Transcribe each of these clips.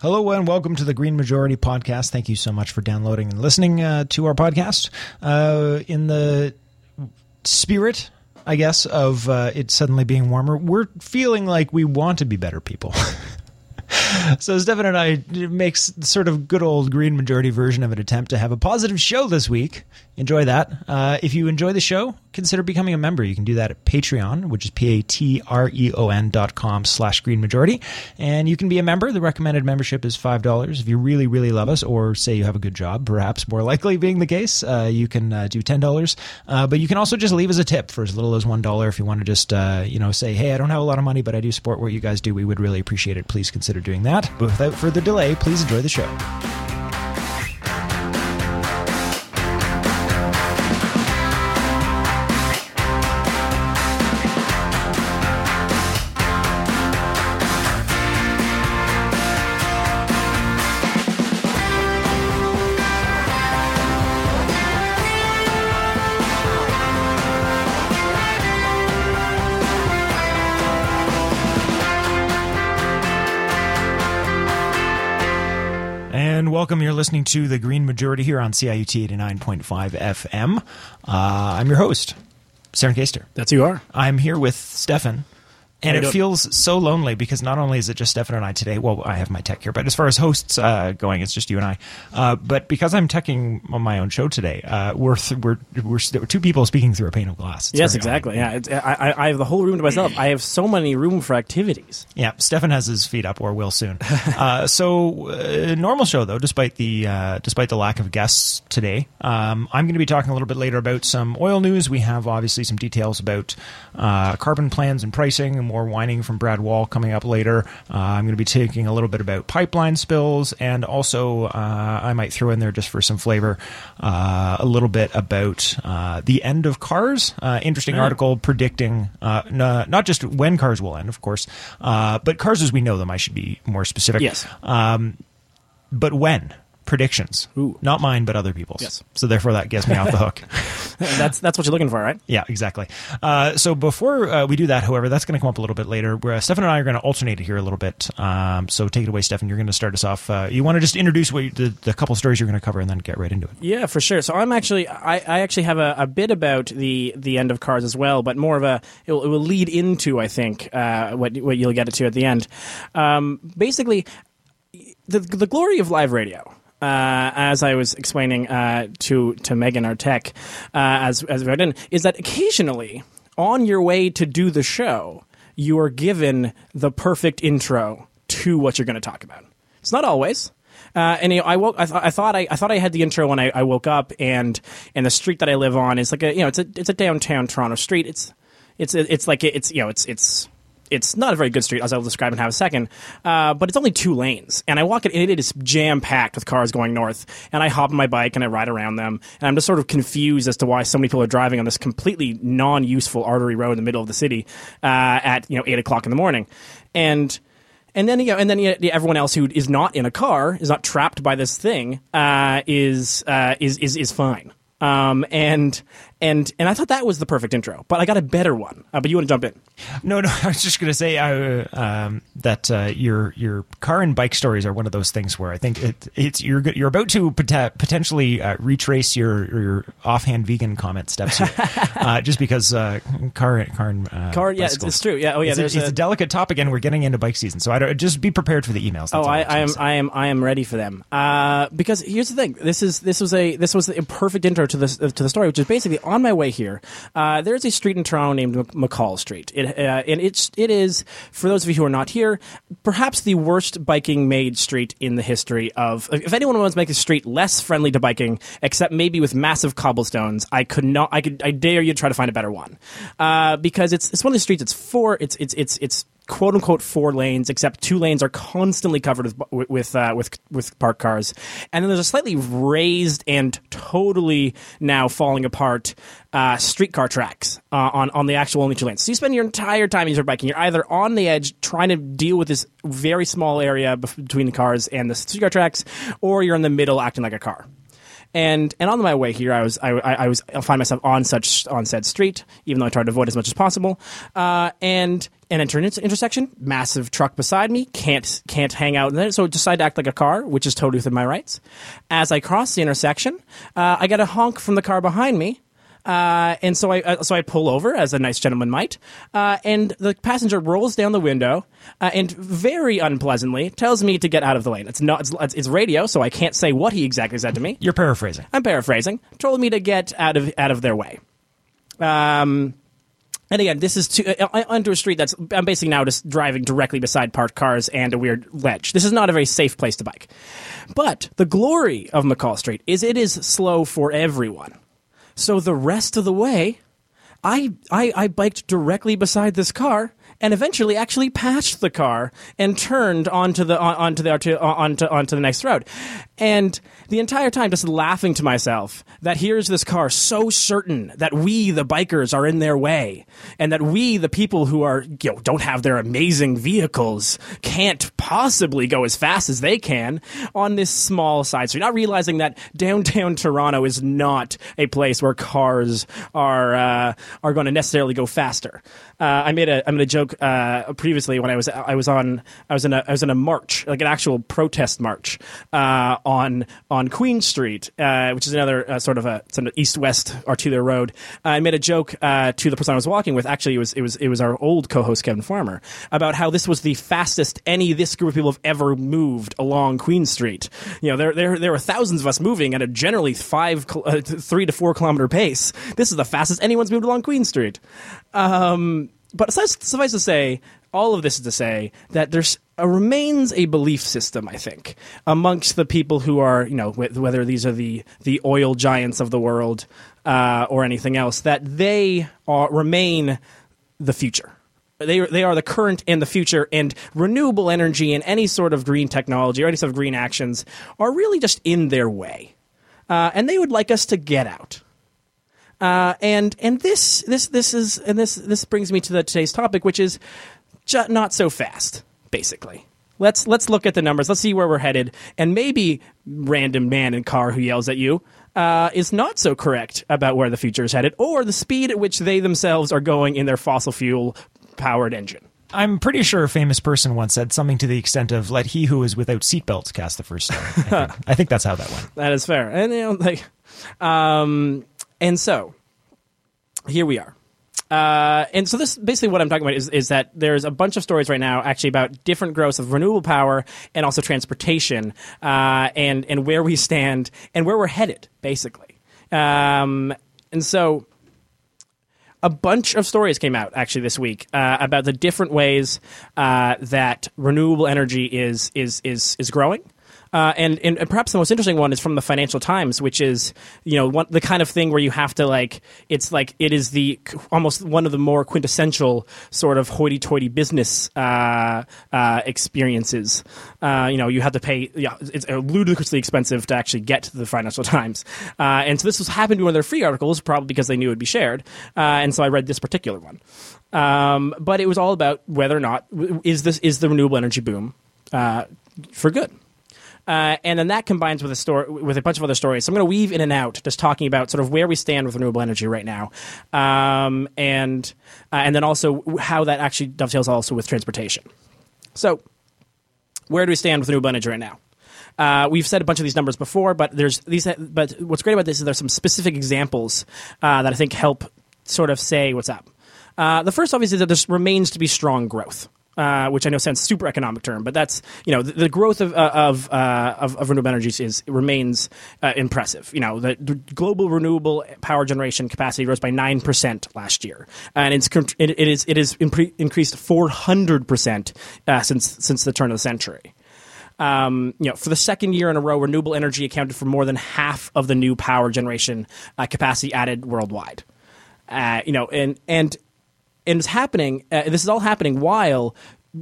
Hello and welcome to the Green Majority Podcast. Thank you so much for downloading and listening uh, to our podcast. Uh, in the spirit, I guess, of uh, it suddenly being warmer, we're feeling like we want to be better people. so Stefan and I makes sort of good old Green Majority version of an attempt to have a positive show this week. Enjoy that. Uh, if you enjoy the show, consider becoming a member. You can do that at Patreon, which is P-A-T-R-E-O-N dot com slash Green Majority. And you can be a member. The recommended membership is $5. If you really, really love us, or say you have a good job, perhaps more likely being the case, uh, you can uh, do $10. Uh, but you can also just leave us a tip for as little as $1 if you want to just, uh, you know, say, hey, I don't have a lot of money, but I do support what you guys do. We would really appreciate it. Please consider doing that. But without further delay, please enjoy the show. Welcome. You're listening to the Green Majority here on CIUT 89.5 FM. Uh, I'm your host, Saren Kaster. That's who you are. I'm here with Stefan. And it feels so lonely because not only is it just Stefan and I today, well, I have my tech here, but as far as hosts uh, going, it's just you and I. Uh, but because I'm teching on my own show today, uh, we're, th- we're, we're, two people speaking through a pane of glass. It's yes, exactly. Yeah, it's, I, I, I have the whole room to myself. I have so many room for activities. Yeah, Stefan has his feet up, or will soon. uh, so, uh, normal show though, despite the uh, despite the lack of guests today, um, I'm going to be talking a little bit later about some oil news. We have obviously some details about uh, carbon plans and pricing, and more whining from Brad Wall coming up later. Uh, I'm going to be taking a little bit about pipeline spills, and also uh, I might throw in there just for some flavor uh, a little bit about uh, the end of cars. Uh, interesting Yeah. article predicting uh, not just when cars will end, of course, uh, but cars as we know them. I should be more specific. Yes. Um, but when predictions? Ooh. Not mine, but other people's. Yes. So therefore, that gets me off the hook. that's that's what you're looking for, right? Yeah, exactly. Uh, so before uh, we do that, however, that's going to come up a little bit later. Where uh, Stefan and I are going to alternate it here a little bit. Um, so take it away, Stefan. You're going to start us off. Uh, you want to just introduce what you, the, the couple stories you're going to cover, and then get right into it. Yeah, for sure. So I'm actually, I, I actually have a, a bit about the the end of cars as well, but more of a it will, it will lead into, I think, uh, what what you'll get it to at the end. Um, basically, the the glory of live radio. Uh, as I was explaining uh, to to Megan, our tech, uh, as as we in, is that occasionally on your way to do the show, you are given the perfect intro to what you're going to talk about. It's not always. Uh, and you know, I woke. I, th- I thought I, I thought I had the intro when I, I woke up, and and the street that I live on is like a you know it's a it's a downtown Toronto street. It's it's it's like it's you know it's it's it's not a very good street as I'll describe in half a second, uh, but it's only two lanes, and I walk it, and it is jam packed with cars going north. And I hop on my bike and I ride around them, and I'm just sort of confused as to why so many people are driving on this completely non useful artery road in the middle of the city uh, at you know eight o'clock in the morning, and and then you know, and then you know, everyone else who is not in a car is not trapped by this thing uh, is, uh, is is is fine. Um, and and and I thought that was the perfect intro, but I got a better one. Uh, but you want to jump in? No, no. I was just going to say uh, um, that uh, your your car and bike stories are one of those things where I think it, it's you're you're about to pot- potentially uh, retrace your your offhand vegan comment steps, here. uh, just because uh, car car and uh, Car, yeah, it's, it's true. Yeah, oh yeah. It's, a, it's a a, delicate topic, and we're getting into bike season, so I don't, just be prepared for the emails. That's Oh, I, I am. I am, I am ready for them. Uh, because here's the thing: this is this was a this was a perfect intro to this to the story, which is basically on my way here. Uh, there's a street in Toronto named McCaul Street. It uh, and it's it is for those of you who are not here, perhaps the worst biking made street in the history of. If anyone wants to make a street less friendly to biking, except maybe with massive cobblestones, I could not. I could. I dare you to try to find a better one, uh, because it's it's one of the streets. It's four. It's it's it's it's quote unquote four lanes, except two lanes are constantly covered with with uh, with with parked cars, and then there's a slightly raised and totally now falling apart uh, streetcar tracks uh, on on the actual only two lanes. So you spend your entire time as you're biking, you're either on the edge trying to deal with this very small area between the cars and the streetcar tracks, or you're in the middle acting like a car. And and on my way here, I was I, I, I was I find myself on such on said street, even though I tried to avoid as much as possible. Uh, and and enter an inter- intersection. Massive truck beside me can't can't hang out in it, so decide to act like a car, which is totally within my rights. As I cross the intersection, uh, I get a honk from the car behind me. Uh, and so I uh, so I pull over as a nice gentleman might, uh, and the passenger rolls down the window uh, and very unpleasantly tells me to get out of the lane. It's not it's, it's radio, so I can't say what he exactly said to me. You're paraphrasing. I'm paraphrasing. Told me to get out of out of their way. Um, and again, this is to, uh, onto a street that's I'm basically now just driving directly beside parked cars and a weird ledge. This is not a very safe place to bike. But the glory of McCaul Street is it is slow for everyone. So the rest of the way, I I, I biked directly beside this car and eventually actually passed the car and turned onto the onto the onto, onto onto the next road. And the entire time just laughing to myself that here's this car so certain that we the bikers are in their way and that we the people who are you know don't have their amazing vehicles can't possibly go as fast as they can on this small side street not realizing that downtown Toronto is not a place where cars are uh, are going to necessarily go faster uh, I made a I made a joke uh, previously when I was I was on I was in a I was in a march like an actual protest march uh, on on Queen Street, uh, which is another uh, sort of a east west arterial road. I made a joke uh, to the person I was walking with. Actually, it was it was it was our old co-host Kevin Farmer about how this was the fastest any this group of people have ever moved along Queen Street. You know, there there there were thousands of us moving at a generally five three to four kilometer pace. This is the fastest anyone's moved along Queen Street. Um, but suffice to say, all of this is to say that there's a, remains a belief system, I think, amongst the people who are, you know, whether these are the the oil giants of the world uh, or anything else, that they are remain the future. They they are the current and the future, and renewable energy and any sort of green technology or any sort of green actions are really just in their way, uh, and they would like us to get out. Uh, and and this this this is and this this brings me to the today's topic, which is ju- not so fast. Basically, let's let's look at the numbers. Let's see where we're headed, and maybe random man in car who yells at you uh, is not so correct about where the future is headed, or the speed at which they themselves are going in their fossil fuel powered engine. I'm pretty sure a famous person once said something to the extent of "Let he who is without seatbelts cast the first stone." I think, I think that's how that went. That is fair, and you know, like, um, and so, here we are. Uh, and so this basically what I'm talking about is, is that there's a bunch of stories right now actually about different growths of renewable power and also transportation uh, and and where we stand and where we're headed basically. Um, and so a bunch of stories came out actually this week uh, about the different ways uh, that renewable energy is is is is growing. Uh, and, and, and perhaps the most interesting one is from the Financial Times, which is you know one, the kind of thing where you have to like it's like it is the almost one of the more quintessential sort of hoity-toity business uh, uh, experiences. Uh, you know, you have to pay. Yeah, it's ludicrously expensive to actually get to the Financial Times, uh, and so this was happened to be one of their free articles, probably because they knew it would be shared. Uh, and so I read this particular one. Um, but it was all about whether or not is this is the renewable energy boom for good. Uh, and then that combines with a story with a bunch of other stories. So I'm going to weave in and out, just talking about sort of where we stand with renewable energy right now, um, and uh, and then also how that actually dovetails also with transportation. So, where do we stand with renewable energy right now? Uh, we've said a bunch of these numbers before, but there's these. But what's great about this is there's some specific examples uh, that I think help sort of say what's up. Uh, the first, obviously, is that there remains to be strong growth uh, which I know sounds super economic term, but that's you know the, the growth of uh, of, uh, of, of renewable energies is remains uh, impressive. You know the, the, global renewable power generation capacity rose by nine percent last year, and it's it, it is it is impre- increased four hundred percent uh, since since the turn of the century. Um, you know, for the second year in a row, renewable energy accounted for more than half of the new power generation capacity added worldwide. you know, and and and it's happening. Uh, this is all happening while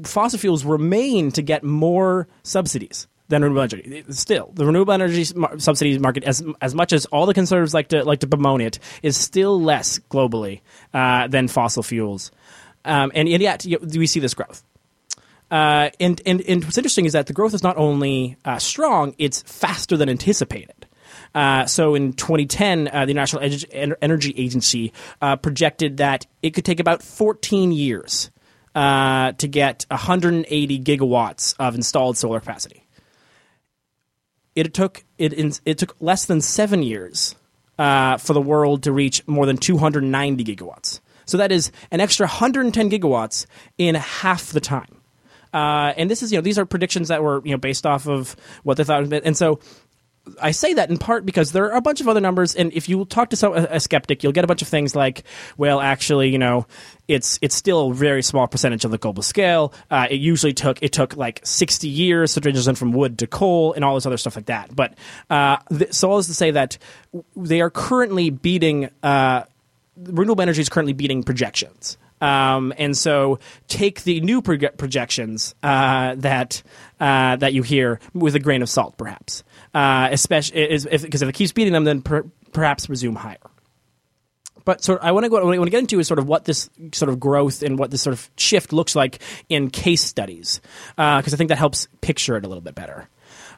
fossil fuels remain to get more subsidies than renewable energy. Still, the renewable energy subsidies market, as as much as all the conservatives like to like to bemoan it, is still less globally uh, than fossil fuels, um, and, and yet you we see this growth. Uh, and, and and what's interesting is that the growth is not only uh, strong; it's faster than anticipated. Uh, so in 2010, uh, the National Energy Agency uh, projected that it could take about 14 years uh, to get 180 gigawatts of installed solar capacity. It took it it took less than seven years uh, for the world to reach more than 290 gigawatts. So that is an extra 110 gigawatts in half the time. Uh, and this is, you know, these are predictions that were, you know, based off of what they thought. And so I say that in part because there are a bunch of other numbers, and if you talk to some, a, a, skeptic, you'll get a bunch of things like, well, actually, you know, it's it's still a very small percentage of the global scale. Uh, it usually took it took like sixty years to transition from wood to coal and all this other stuff like that. But uh, th- so all is to say that they are currently beating uh, renewable energy is currently beating projections. Um, and so take the new projections uh, that uh, that you hear with a grain of salt, perhaps. Uh, especially because if, if, it keeps beating them, then per, perhaps resume higher. But so I want to go. What I want to get into is sort of what this sort of growth and what this sort of shift looks like in case studies, because uh, I think that helps picture it a little bit better.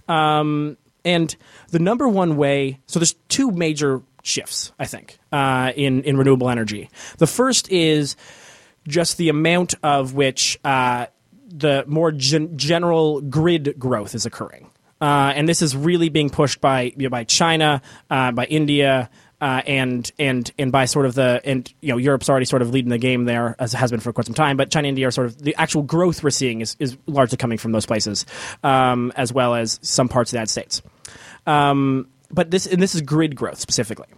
Um, and the number one way, so there's two major shifts, I think, uh, in in renewable energy. The first is just the amount of which uh, the more gen- general grid growth is occurring. Uh, and this is really being pushed by you know, by China, uh, by India, uh, and and and by sort of the and you know Europe's already sort of leading the game there as it has been for quite some time. But China and India are sort of the actual growth we're seeing is is largely coming from those places, um, as well as some parts of the United States. Um, but this and this is grid growth specifically.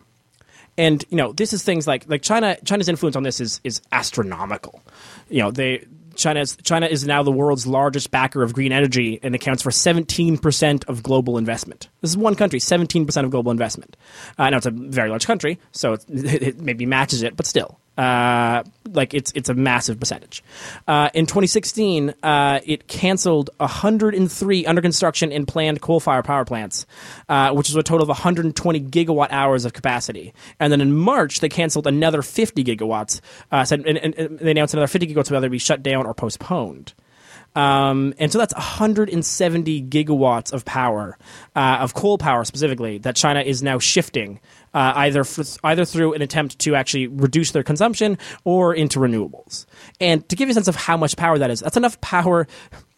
And you know, this is things like like China. China's influence on this is is astronomical. You know, they China's, China is now the world's largest backer of green energy and accounts for 17% of global investment. This is one country, 17% of global investment. Uh, now, it's a very large country, so it, it maybe matches it, but still. Uh, like it's it's a massive percentage. Uh, in 2016, uh, it canceled 103 under construction and planned coal-fired power plants, uh, which is a total of 120 gigawatt hours of capacity. And then in March, they canceled another 50 gigawatts. Uh, said and, and, and, they announced another 50 gigawatts whether be shut down or postponed. Um, and so that's 170 gigawatts of power, uh, of coal power specifically, that China is now shifting uh, either either through an attempt to actually reduce their consumption or into renewables. And to give you a sense of how much power that is, that's enough power.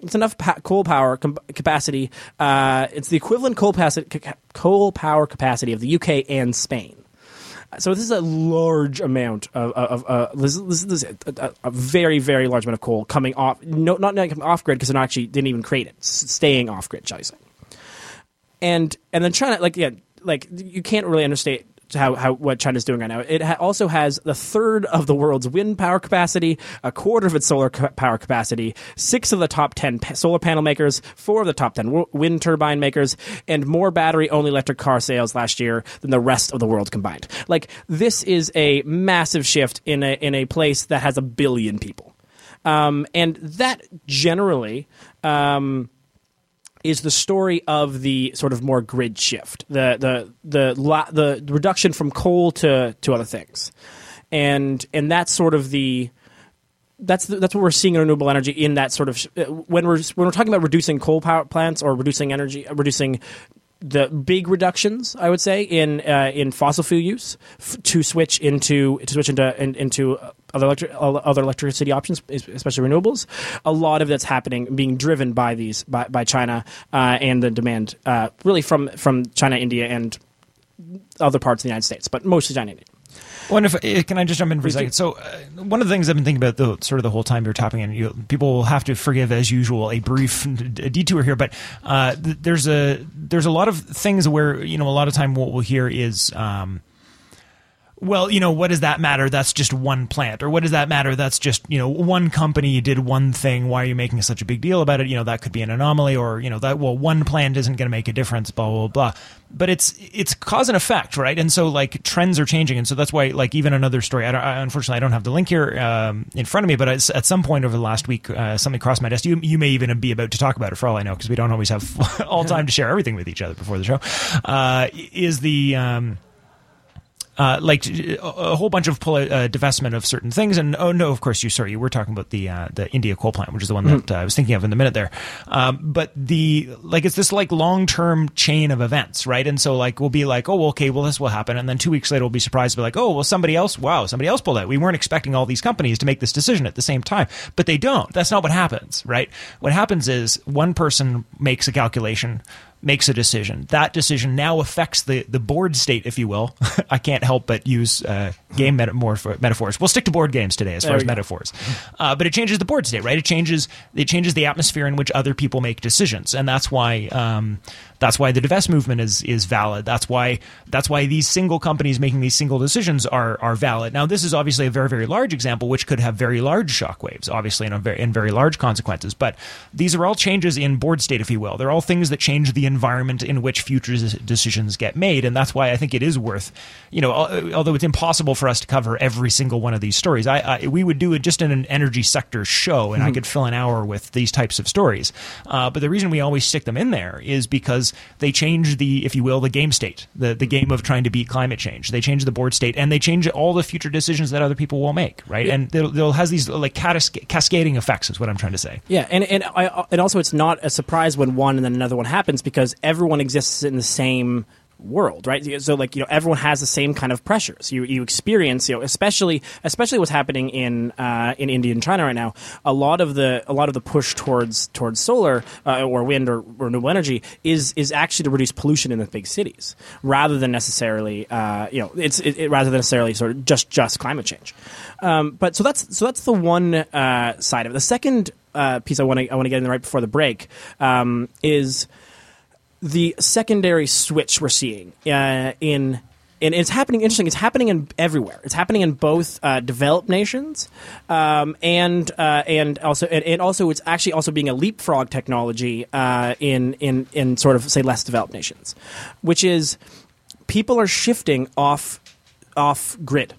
It's enough pa- coal power com- capacity. Uh, it's the equivalent coal, coal power capacity of the UK and Spain. So this is a large amount of, of, uh, this, this, this is a, a, very very large amount of coal coming off, no, not, off grid because not actually didn't even create it, staying off grid, shall I say? And and then China, like yeah, like you can't really understand how, how what China's doing right now. It ha- also has the third of the world's wind power capacity, a quarter of its solar ca- power capacity, six of the top ten pa- solar panel makers, four of the top ten w- wind turbine makers, and more battery-only electric car sales last year than the rest of the world combined. Like this is a massive shift in a in a place that has a billion people, um, and that generally. Um, is the story of the sort of more grid shift, the the the the reduction from coal to to other things, and and that's sort of the that's the, that's what we're seeing in renewable energy in that sort of uh, when we're when we're talking about reducing coal power plants or reducing energy reducing the big reductions, I would say, in uh, in fossil fuel use f- to switch into to switch into in, into other electric other electricity options, especially renewables. A lot of that's happening, being driven by these by, by China uh, and the demand, uh, really from from China, India, and other parts of the United States, but mostly China, India. If, eh, can I just jump in for a second? So, uh, one of the things I've been thinking about the sort of the whole time you're topping, and you, people will have to forgive as usual a brief detour here, but uh, th- there's a there's a lot of things where you know a lot of time what we'll hear is. Um, well, you know, what does that matter? That's just one plant. Or what does that matter? That's just, you know, one company did one thing. Why are you making such a big deal about it? You know, that could be an anomaly or, you know, that, well, one plant isn't going to make a difference, blah, blah, blah. But it's, it's cause and effect, right? And so, like, trends are changing. And so that's why, like, even another story, I, I unfortunately, I don't have the link here um, in front of me, but at some point over the last week, uh, something crossed my desk. You, you may even be about to talk about it for all I know, because we don't always have all time to share everything with each other before the show. Uh, is the, um, uh, like a, a whole bunch of poli- uh, divestment of certain things. And oh no, of course you sorry you were talking about the uh, the India coal plant, which is the one that uh, I was thinking of in the minute there. Um, but the like it's this like long term chain of events, right? And so like we'll be like, oh, okay, well this will happen, and then two weeks later we'll be surprised, to be like, oh, well somebody else, wow, somebody else pulled out. We weren't expecting all these companies to make this decision at the same time, but they don't. That's not what happens, right? What happens is one person makes a calculation makes a decision. That decision now affects the, the board state, if you will. I can't help but use uh, game metamorph- metaphors. We'll stick to board games today as There far as go. metaphors. Uh, but it changes the board state, right? It changes it changes the atmosphere in which other people make decisions, and that's why um, that's why the divest movement is is valid. That's why that's why these single companies making these single decisions are are valid. Now, this is obviously a very very large example, which could have very large shockwaves, obviously, and, a very, and very large consequences. But these are all changes in board state, if you will. They're all things that change the environment in which future decisions get made, and that's why I think it is worth, you know, although it's impossible for us to cover every single one of these stories. I, I we would do it just in an energy sector show, and I could fill an hour with these types of stories. Uh, but the reason we always stick them in there is because they change the, if you will, the game state, the the game of trying to beat climate change. They change the board state, and they change all the future decisions that other people will make, right? And they'll, they'll has these like cascading effects, is what I'm trying to say. Yeah, and and I, and also it's not a surprise when one and then another one happens because everyone exists in the same world, right? So like you know everyone has the same kind of pressures. You you experience you know especially especially what's happening in uh, in India and China right now. A lot of the a lot of the push towards towards solar uh, or wind or renewable energy is is actually to reduce pollution in the big cities rather than necessarily uh, you know it's it, it, rather than necessarily sort of just just climate change. Um, but so that's so that's the one uh, side of it. The second uh, piece I want to I want to get in right before the break um, is the secondary switch we're seeing uh, in. And it's happening. Interesting. It's happening in everywhere. It's happening in both uh, developed nations, um, and uh, and also and, and also it's actually also being a leapfrog technology uh, in in in sort of say less developed nations, which is people are shifting off off grid.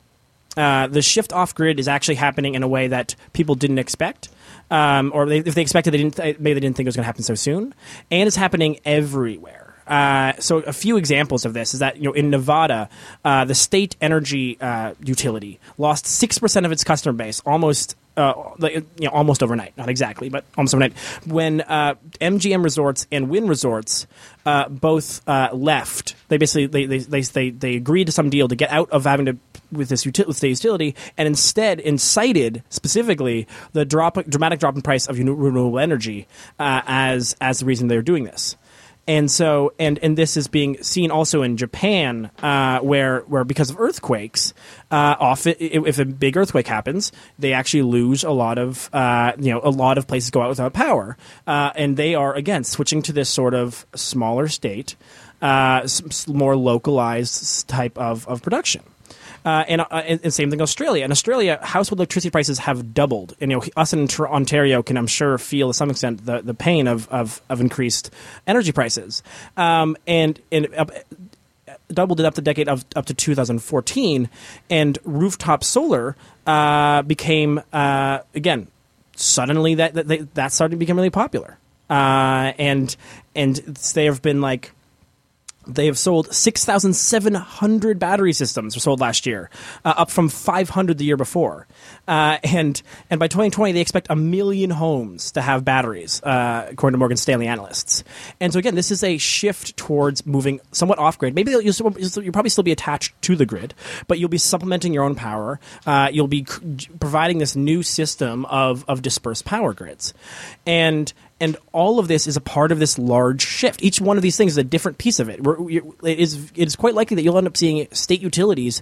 Uh, the shift off grid is actually happening in a way that people didn't expect, um, or they, if they expected, they didn't. Maybe they didn't think it was going to happen so soon, and it's happening everywhere. Uh, so a few examples of this is that you know in Nevada, uh, the state energy uh, utility lost six percent of its customer base almost. Uh, you know, almost overnight, not exactly, but almost overnight. When uh, MGM Resorts and Wynn Resorts uh, both uh, left, they basically they, they, they, they agreed to some deal to get out of having to with this util- with the utility, and instead incited specifically the drop dramatic drop in price of renewable energy uh, as as the reason they're doing this and so and and this is being seen also in Japan, uh, where where because of earthquakes, uh, often if a big earthquake happens, they actually lose a lot of uh, you know a lot of places go out without power, uh, and they are again switching to this sort of smaller state, uh, more localized type of of production. Uh, and, uh, and, same thing Australia. In Australia, household electricity prices have doubled. And you know, us in Ontario can, I'm sure, feel to some extent the, the pain of, of, of increased energy prices. Um, and and uh, doubled it up the decade of up to 2014, and rooftop solar uh, became uh, again suddenly that that, that started to become really popular. Uh, and and they have been like they have sold 6,700 battery systems were sold last year, uh, up from 500 the year before. Uh, and and by 2020, they expect a million homes to have batteries, uh, according to Morgan Stanley analysts. And so again, this is a shift towards moving somewhat off grid. Maybe you'll, still- you'll probably still be attached to the grid, but you'll be supplementing your own power. Uh, you'll be c- providing this new system of of dispersed power grids, and and all of this is a part of this large shift. Each one of these things is a different piece of it. It is it is quite likely that you'll end up seeing state utilities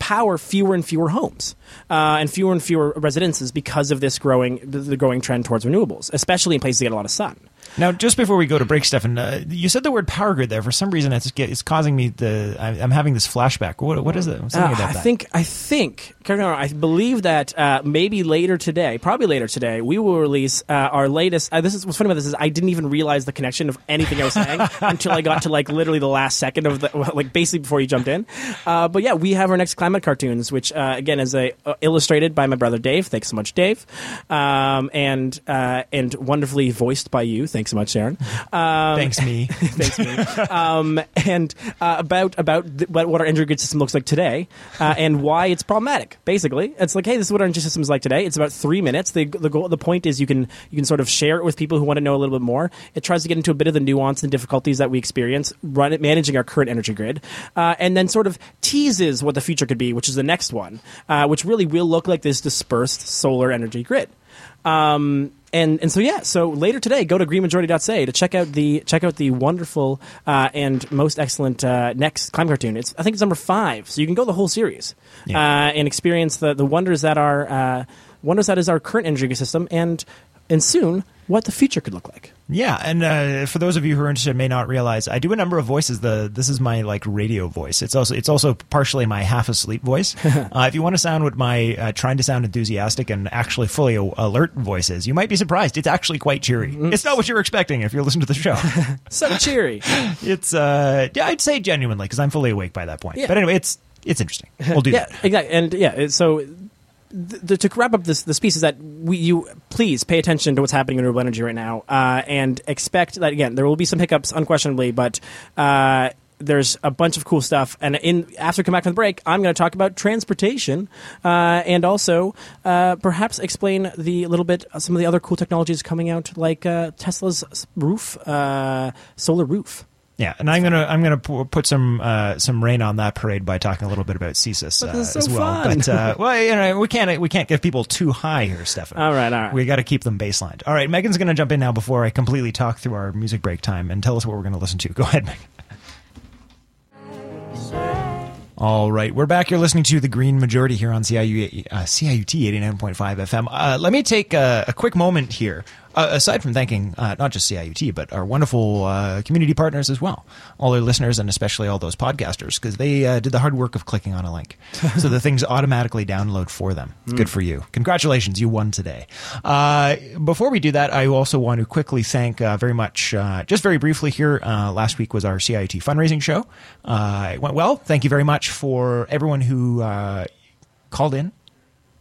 power fewer and fewer homes uh, and fewer and fewer residences because of this growing the growing trend towards renewables, especially in places that get a lot of sun. Now, just before we go to break, Stefan, uh, you said the word power grid there. For some reason, it's, it's causing me the. I, I'm having this flashback. What, what is it? Uh, about I think I think correct I'm wrong, I believe that uh, maybe later today, probably later today, we will release uh, our latest. Uh, this is what's funny about this is I didn't even realize the connection of anything I was saying until I got to like literally the last second of the well, like basically before you jumped in. Uh, but yeah, we have our next climate cartoons, which uh, again is a uh, illustrated by my brother Dave. Thanks so much, Dave, um, and uh, and wonderfully voiced by you. Thanks Thanks so much, Sharon. Um, Thanks me. thanks me. Um, and uh, about about th- what our energy grid system looks like today, uh, and why it's problematic. Basically, it's like, hey, this is what our energy system is like today. It's about three minutes. The the goal, the point is you can you can sort of share it with people who want to know a little bit more. It tries to get into a bit of the nuance and difficulties that we experience run it, managing our current energy grid, uh, and then sort of teases what the future could be, which is the next one, uh, which really will look like this dispersed solar energy grid. Um, and and so yeah, so later today, go to greenmajority.ca to check out the check out the wonderful uh, and most excellent uh, next climate cartoon. It's I think it's number five, so you can go the whole series Yeah. uh, and experience the the wonders that are uh, wonders that is our current energy system, and and soon what the future could look like. Yeah, and uh, for those of you who are interested, may not realize I do a number of voices. The this is my like radio voice. It's also it's also partially my half asleep voice. uh, if you want to sound what my uh, trying to sound enthusiastic and actually fully a- alert voice is, you might be surprised. It's actually quite cheery. It's not what you're expecting if you're listening to the show. So cheery. it's uh, yeah, I'd say genuinely because I'm fully awake by that point. Yeah. But anyway, it's it's interesting. We'll do yeah, that. exactly. And yeah, so to wrap up this this piece is that we you please pay attention to what's happening in renewable energy right now, uh, and expect that again there will be some hiccups unquestionably, but. Uh, there's a bunch of cool stuff, and in after we come back from the break, I'm going to talk about transportation, uh, and also uh, perhaps explain the little bit some of the other cool technologies coming out, like uh, Tesla's roof, uh, solar roof. Yeah, and I'm gonna I'm gonna pu- put some uh, some rain on that parade by talking a little bit about CSIS uh, so as well. fun. But uh, well, you know, we can't we can't get people too high here, Stefan. All right, all right. We got to keep them baselined. All right, Megan's gonna jump in now before I completely talk through our music break time and tell us what we're gonna listen to. Go ahead, Megan. All right, we're back. You're listening to the Green Majority here on CIU, uh, CIUT 89.5 FM. Uh, let me take a, a quick moment here, uh, aside from thanking uh, not just CIUT, but our wonderful uh, community partners as well, all our listeners, and especially all those podcasters, because they uh, did the hard work of clicking on a link. so the things automatically download for them. Good for you. Congratulations, you won today. Uh, before we do that, I also want to quickly thank uh, very much, uh, just very briefly here, uh, last week was our CIUT fundraising show. Uh, it went well. Thank you very much for everyone who uh, called in,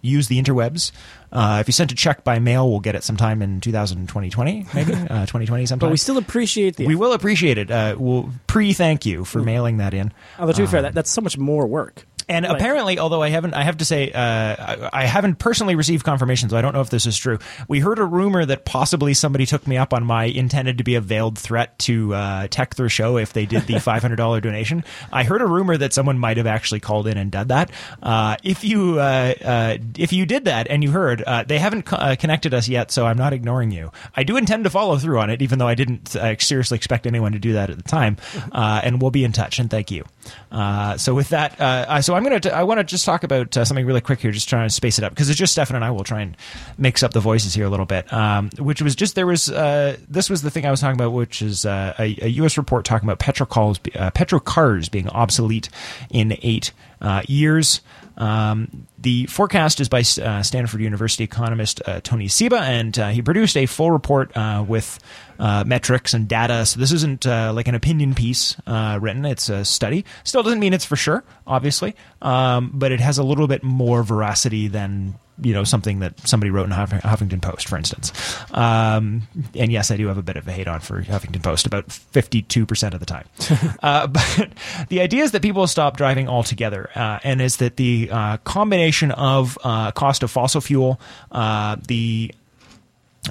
used the interwebs. Uh, if you sent a check by mail, we'll get it sometime in 2020, maybe uh, 2020 sometime. But we still appreciate the. we will appreciate it. Uh, we'll pre-thank you for mailing that in. Although to be fair, that, that's so much more work. And Like- apparently, although I haven't, I have to say, uh, I, I haven't personally received confirmation, so I don't know if this is true. We heard a rumor that possibly somebody took me up on my intended to be a veiled threat to uh, tech their show if they did the five hundred dollar donation. I heard a rumor that someone might have actually called in and done that. Uh, if you uh, uh, if you did that and you heard, uh, they haven't co- uh, connected us yet, so I'm not ignoring you. I do intend to follow through on it, even though I didn't uh, seriously expect anyone to do that at the time. Uh, and we'll be in touch. And thank you. Uh, so with that, uh, I- so I'm gonna t- I want to just talk about uh, something really quick here, just trying to space it up because it's just Stefan and I will try and mix up the voices here a little bit. Um, which was just there was uh, this was the thing I was talking about, which is uh, a, a U.S. report talking about petrol cars, uh, petrol cars being obsolete in eight uh, years. Um, the forecast is by uh, Stanford University economist uh, Tony Seba, and uh, he produced a full report uh, with uh, metrics and data. So this isn't uh, like an opinion piece written; it's a study. Still doesn't mean it's for sure, obviously, um, but it has a little bit more veracity than you know something that somebody wrote in Huff- Huffington Post, for instance. Um, and yes, I do have a bit of a hate on for Huffington Post about fifty-two percent of the time. uh, but the idea is that people stop driving altogether, uh, and is that the uh, combination of uh, cost of fossil fuel, uh, the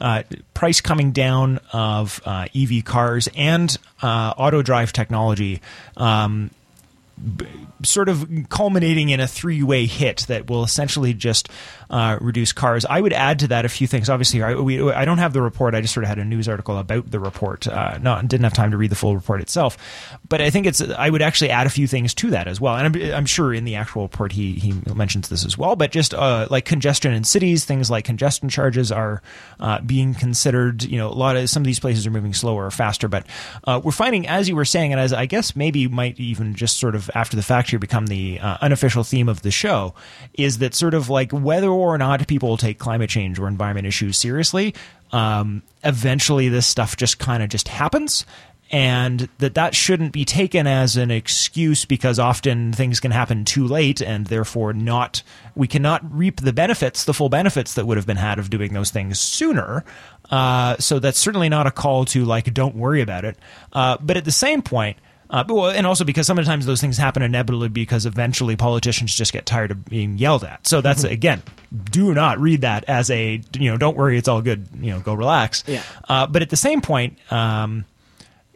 uh, price coming down of uh, EV cars and uh, auto drive technology um, sort of culminating in a three way hit that will essentially just uh, reduce cars. I would add to that a few things. Obviously, I, we, I don't have the report. I just sort of had a news article about the report. Uh, not didn't have time to read the full report itself, but I think it's. I would actually add a few things to that as well. And I'm, I'm sure in the actual report he he mentions this as well. But just uh, like congestion in cities, things like congestion charges are uh, being considered. You know, a lot of some of these places are moving slower or faster. But uh, we're finding, as you were saying, and as I guess maybe might even just sort of after the fact here become the uh, unofficial theme of the show, is that sort of like whether or not people take climate change or environment issues seriously, um, eventually this stuff just kind of just happens. And that that shouldn't be taken as an excuse because often things can happen too late, and therefore not we cannot reap the benefits, the full benefits that would have been had of doing those things sooner. Uh, so that's certainly not a call to like don't worry about it. Uh, but at the same point. Uh, but, well, and also because sometimes those things happen inevitably because eventually politicians just get tired of being yelled at. So that's Mm-hmm. again, do not read that as a you know don't worry, it's all good. You know, go relax. Yeah. Uh, but at the same point, um,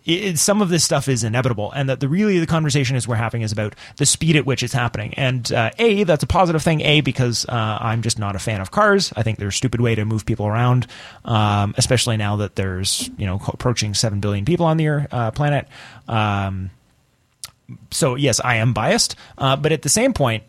it, some of this stuff is inevitable, and that the really the conversation is we're having is about the speed at which it's happening. And uh, a that's a positive thing. A because uh, I'm just not a fan of cars. I think they're a stupid way to move people around, um, especially now that there's you know approaching seven billion people on the uh, planet. Um, so yes, I am biased, uh, but at the same point,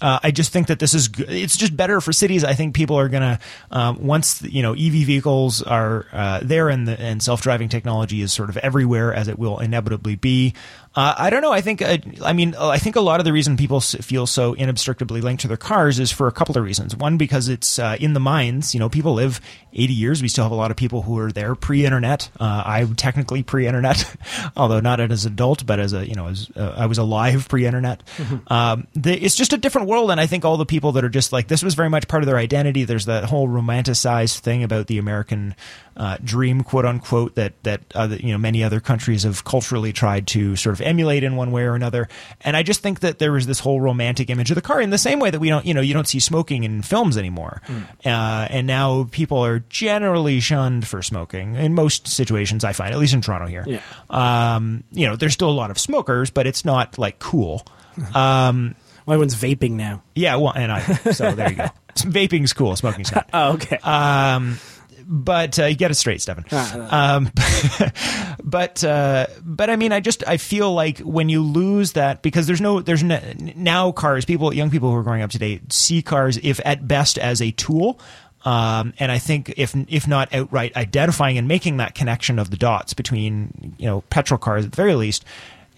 uh, I just think that this is good. it's just better for cities. I think people are gonna um, once you know EV vehicles are uh, there and the, and self driving technology is sort of everywhere as it will inevitably be. Uh, I don't know. I think uh, I mean I think a lot of the reason people feel so inextricably linked to their cars is for a couple of reasons. One because it's uh, in the minds. You know, people live 80 years. We still have a lot of people who are there pre-internet. Uh, I'm technically pre-internet, although not as an adult, but as a you know as uh, I was alive pre-internet. Um, the, it's just a different world, and I think all the people that are just like this was very much part of their identity. There's that whole romanticized thing about the American uh, dream, quote unquote, that that other, you know many other countries have culturally tried to sort of emulate in one way or another. And I just think that there was this whole romantic image of the car in the same way that we don't, you know, you don't see smoking in films anymore. Uh, and now people are generally shunned for smoking in most situations. I find, at least in Toronto here. Yeah. Um, you know, there's still a lot of smokers, but it's not like cool. Um, Well, everyone's vaping now. yeah, well, and I so there you go. Vaping's cool, smoking's not. Oh, okay. Um, but uh, you get it straight, Stefan. Um, but uh, but I mean, I just I feel like when you lose that because there's no there's no, now cars people young people who are growing up today see cars if at best as a tool. Um, and I think if if not outright identifying and making that connection of the dots between you know petrol cars at the very least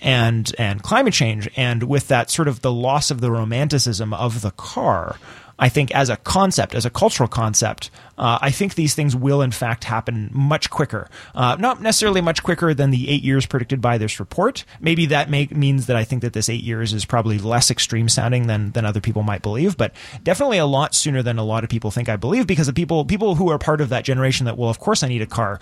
and and climate change and with that sort of the loss of the romanticism of the car I think as a concept, as a cultural concept, uh, I think these things will in fact happen much quicker. Uh, not necessarily much quicker than the eight years predicted by this report. Maybe that make, means that I think that this eight years is probably less extreme sounding than than other people might believe, but definitely a lot sooner than a lot of people think I believe because the people people who are part of that generation that well, of course I need a car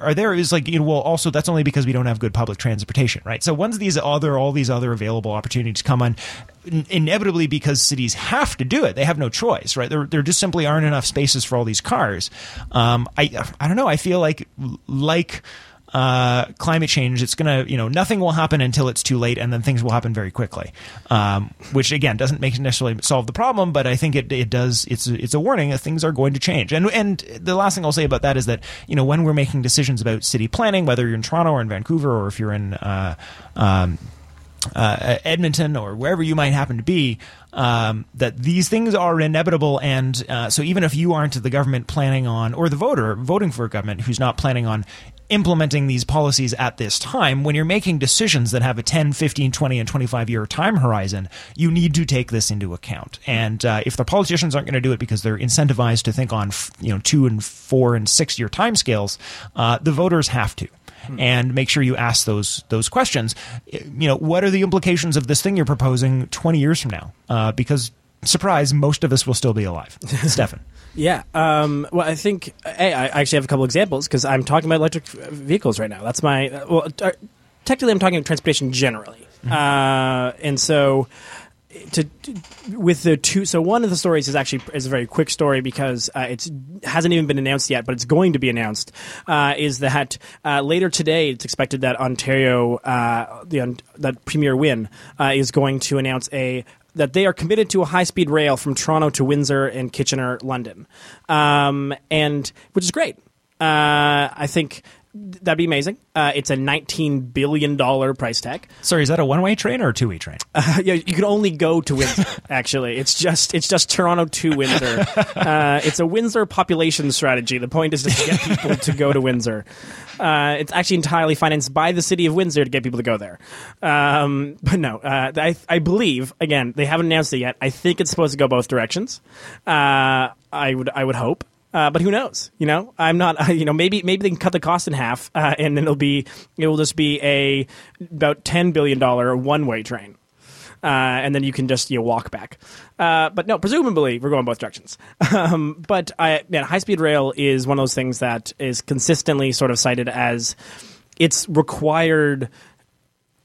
are there is like you know, well also that's only because we don't have good public transportation right so once these other all these other available opportunities come on in- inevitably because cities have to do it they have no choice right there, there just simply aren't enough spaces for all these cars um, I I don't know I feel like like uh, climate change, it's gonna, you know, nothing will happen until it's too late, and then things will happen very quickly. Um, which again doesn't make necessarily solve the problem, but I think it, it does. It's it's a warning that things are going to change. And and the last thing I'll say about that is that you know when we're making decisions about city planning, whether you're in Toronto or in Vancouver or if you're in uh, um, uh, Edmonton or wherever you might happen to be, um, that these things are inevitable. And uh, so even if you aren't the government planning on, or the voter voting for a government who's not planning on implementing these policies at this time, when you're making decisions that have a 10, 15, 20, and 25 year time horizon, you need to take this into account. And uh, if the politicians aren't going to do it because they're incentivized to think on, you know, two and four and six year timescales, uh, the voters have to and make sure you ask those those questions. You know, what are the implications of this thing you're proposing 20 years from now? Uh, because surprise, most of us will still be alive. Stefan. Yeah. Um, well, I think hey, I actually have a couple examples because I'm talking about electric vehicles right now. That's my well, uh, technically I'm talking transportation generally, uh, and so. To, to- with the two, so one of the stories is actually is a very quick story because uh, it's hasn't even been announced yet, but it's going to be announced. Uh, is that uh, later today? It's expected that Ontario, uh, the that Premier Wynne uh, is going to announce a that they are committed to a high speed rail from Toronto to Windsor and Kitchener, London, um, and which is great. Uh, I think that'd be amazing. Uh, it's a nineteen billion dollar price tag. Sorry, is that a one way train or a two way train? yeah, you can only go to Windsor. Actually, it's just it's just Toronto to Windsor. Uh, it's a Windsor population strategy. The point is to get people to go to Windsor. Uh, it's actually entirely financed by the city of Windsor to get people to go there. Um, but no, uh, I, I believe again they haven't announced it yet. I think it's supposed to go both directions. Uh, I would I would hope. Uh, but who knows? You know, I'm not. You know, maybe maybe they can cut the cost in half, uh, and then it'll be it will just be a about ten billion dollar one way train. uh, and then you can just you know, walk back. Uh, but no, presumably we're going both directions. Um, but I, man, high speed rail is one of those things that is consistently sort of cited as it's required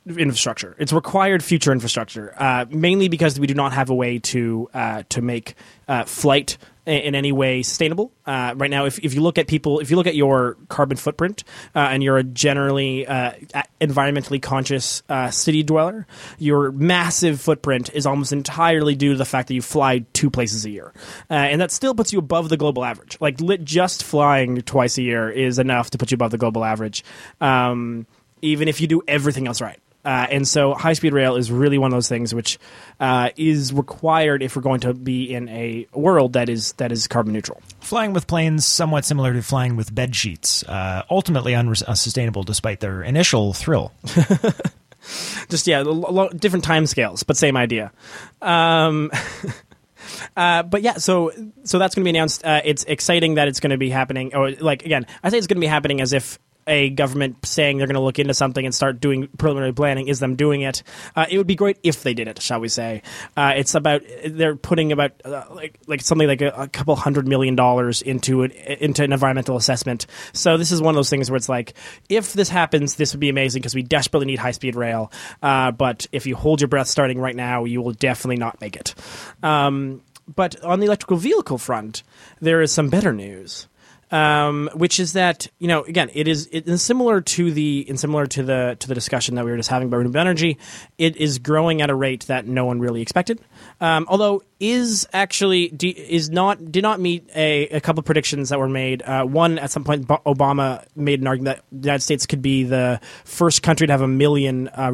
infrastructure. It's required future infrastructure, uh, mainly because we do not have a way to uh, to make uh, flight in any way sustainable. Uh, right now, if, if you look at people, if you look at your carbon footprint uh, and you're a generally uh, environmentally conscious uh, city dweller, your massive footprint is almost entirely due to the fact that you fly two places a year. Uh, and that still puts you above the global average. Like, just flying twice a year is enough to put you above the global average, um, even if you do everything else right. Uh, and so high speed rail is really one of those things which uh, is required if we're going to be in a world that is that is carbon neutral. Flying with planes, somewhat similar to flying with bed sheets, uh, ultimately unsustainable despite their initial thrill. Just yeah, lo- different time scales, but same idea. Um, Uh, but yeah, so so that's going to be announced. Uh, it's exciting that it's going to be happening. Or like again, I say it's going to be happening as if a government saying they're going to look into something and start doing preliminary planning is them doing it. Uh, it would be great if they did it, shall we say? Uh, it's about they're putting about uh, like like something like a, a, couple hundred million dollars into it into an environmental assessment. So this is one of those things where it's like, if this happens, this would be amazing because we desperately need high speed rail. Uh, but if you hold your breath starting right now, you will definitely not make it. Um, but on the electrical vehicle front, there is some better news um, which is that you know again it is it is similar to the in similar to the to the discussion that we were just having about renewable energy. It is growing at a rate that no one really expected. Um, although is actually is not did not meet a, a couple of predictions that were made. Uh, one at some point Obama made an argument that the United States could be the first country to have a million uh,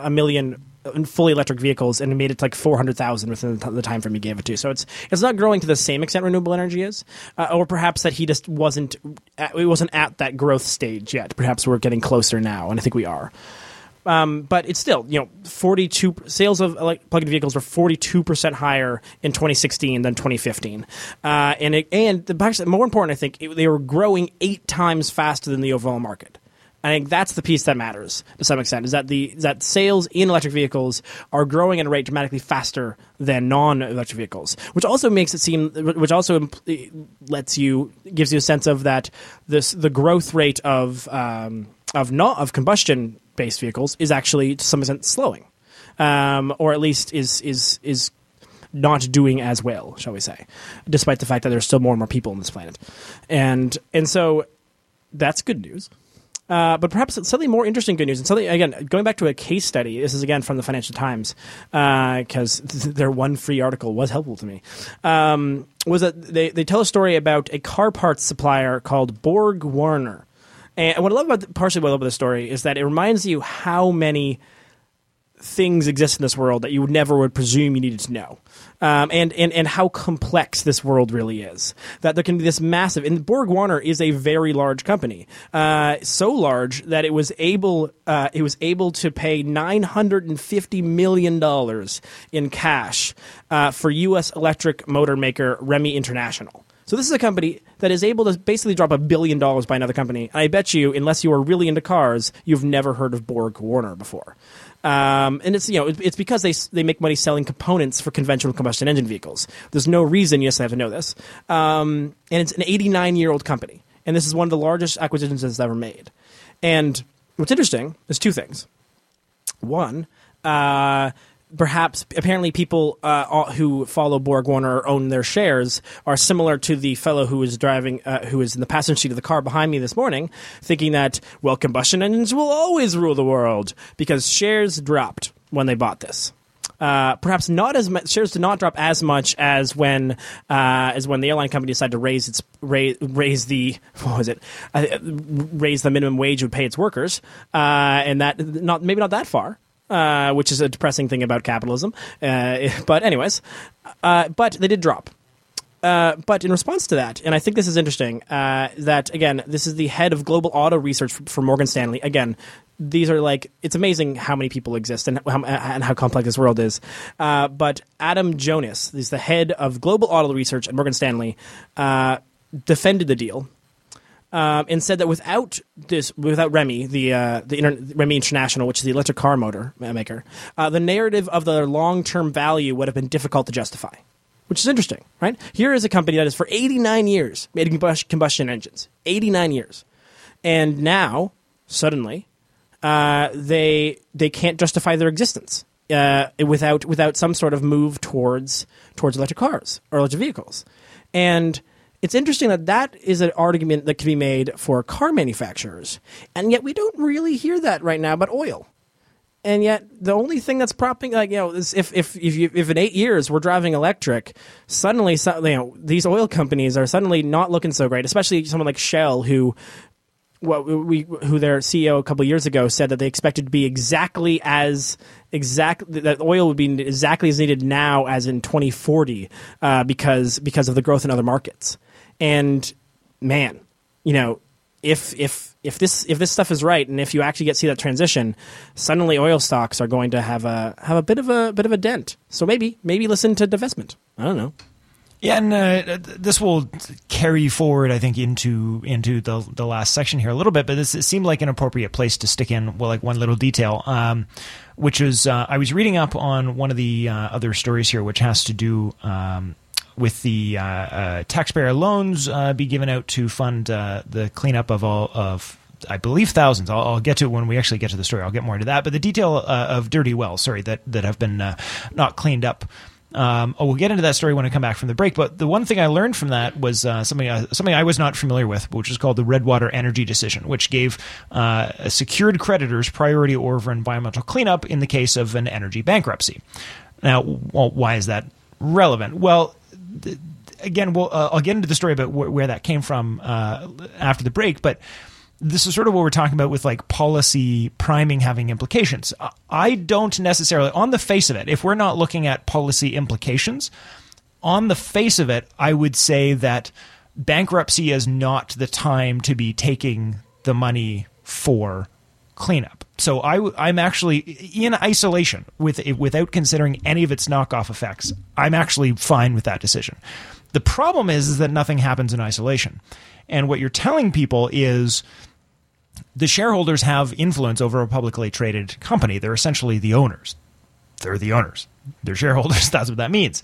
a million fully electric vehicles and it made it to like 400,000 within the time frame he gave it to. So it's it's not growing to the same extent renewable energy is, uh, or perhaps that he just wasn't at, it wasn't at that growth stage yet. Perhaps we're getting closer now, and I think we are. Um, but it's still, you know, 42 sales of like, plug-in vehicles were 42 percent higher in 2016 than 2015, uh, and it, and the more important, I think, it, they were growing eight times faster than the overall market. I think that's the piece that matters to some extent. Is that the that sales in electric vehicles are growing at a rate dramatically faster than non-electric vehicles, which also makes it seem, which also lets you gives you a sense of that this the growth rate of um, of not of combustion based vehicles is actually to some extent slowing, um, or at least is is is not doing as well, shall we say, despite the fact that there's still more and more people on this planet, and and so that's good news. Uh, but perhaps something more interesting good news and something again going back to a case study. This is again from the Financial Times because uh, th- their one free article was helpful to me. Um, was that they they tell a story about a car parts supplier called Borg Warner. And what I love about partially what I love about the story is that it reminds you how many things exist in this world that you never would presume you needed to know. Um, and, and, and how complex this world really is. That there can be this massive, and Borg Warner is a very large company, uh, so large that it was able uh, it was able to pay nine hundred and fifty million dollars in cash uh, for U.S. electric motor maker Remy International. So this is a company that is able to basically drop a billion dollars by another company. I bet you, unless you are really into cars, you've never heard of Borg Warner before. Um, and it's you know it's because they they make money selling components for conventional combustion engine vehicles. There's no reason you necessarily have to know this. Um, and it's an 89 year old company, and this is one of the largest acquisitions it's ever made. And what's interesting is two things. One, uh, perhaps apparently people uh, who follow Borg Warner or own their shares are similar to the fellow who is driving, uh, who is in the passenger seat of the car behind me this morning, thinking that well, combustion engines will always rule the world because shares dropped when they bought this. Uh, perhaps not as much shares did not drop as much as when uh, as when the airline company decided to raise its raise, raise the what was it uh, raise the minimum wage would pay its workers uh, and that not maybe not that far uh, which is a depressing thing about capitalism. Uh, but anyways, uh, but they did drop. Uh, but in response to that, and I think this is interesting, uh, that again, this is the head of global auto research for, Morgan Stanley. Again, these are like it's amazing how many people exist and how, and how complex this world is. Uh, but Adam Jonas, is the head of global auto research at Morgan Stanley, defended the deal um, and said that without this, without Remy, the uh, the Inter- Remy International, which is the electric car motor maker, uh, the narrative of the long term value would have been difficult to justify. Which is interesting, right? Here is a company that has for 89 years made combustion engines. 89 years. And now, suddenly, uh, they they can't justify their existence uh, without without some sort of move towards towards electric cars or electric vehicles. And it's interesting that that is an argument that can be made for car manufacturers, and yet we don't really hear that right now about oil. And yet, the only thing that's propping, like you know, is if if if, you, if in eight years we're driving electric, suddenly, you know, these oil companies are suddenly not looking so great. Especially someone like Shell, who what we who their CEO a couple years ago said that they expected to be exactly as exactly that oil would be exactly as needed now as in 2040 uh, because because of the growth in other markets. And man, you know, if if if this if this stuff is right, and if you actually get see that transition, suddenly oil stocks are going to have a have a bit of a bit of a dent. So maybe maybe listen to divestment. I don't know. Yeah, and uh, this will carry forward, I think, into into the the last section here a little bit. But this it seemed like an appropriate place to stick in, well, like one little detail, um, which is uh, I was reading up on one of the uh, other stories here, which has to do. Um, with the uh, uh, taxpayer loans uh, be given out to fund the cleanup of all of I believe thousands. I'll, I'll, get to it when we actually get to the story. I'll get more into that. But the detail uh, of dirty wells, sorry, that that have been uh, not cleaned up um, oh, we'll get into that story when I come back from the break. But the one thing I learned from that was uh, something uh, something I was not familiar with, which is called the Redwater Energy Decision, which gave secured creditors priority over environmental cleanup in the case of an energy bankruptcy. Now, well, why is that relevant? Well. Again, we'll, uh, I'll get into the story about wh- where that came from uh, after the break, but this is sort of what we're talking about with like policy priming having implications. I don't necessarily, on the face of it, if we're not looking at policy implications, on the face of it, I would say that bankruptcy is not the time to be taking the money for cleanup. So I, am actually in isolation with without considering any of its knockoff effects. I'm actually fine with that decision. The problem is, is that nothing happens in isolation. And what you're telling people is the shareholders have influence over a publicly traded company. They're essentially the owners. They're the owners. They're shareholders. That's what that means.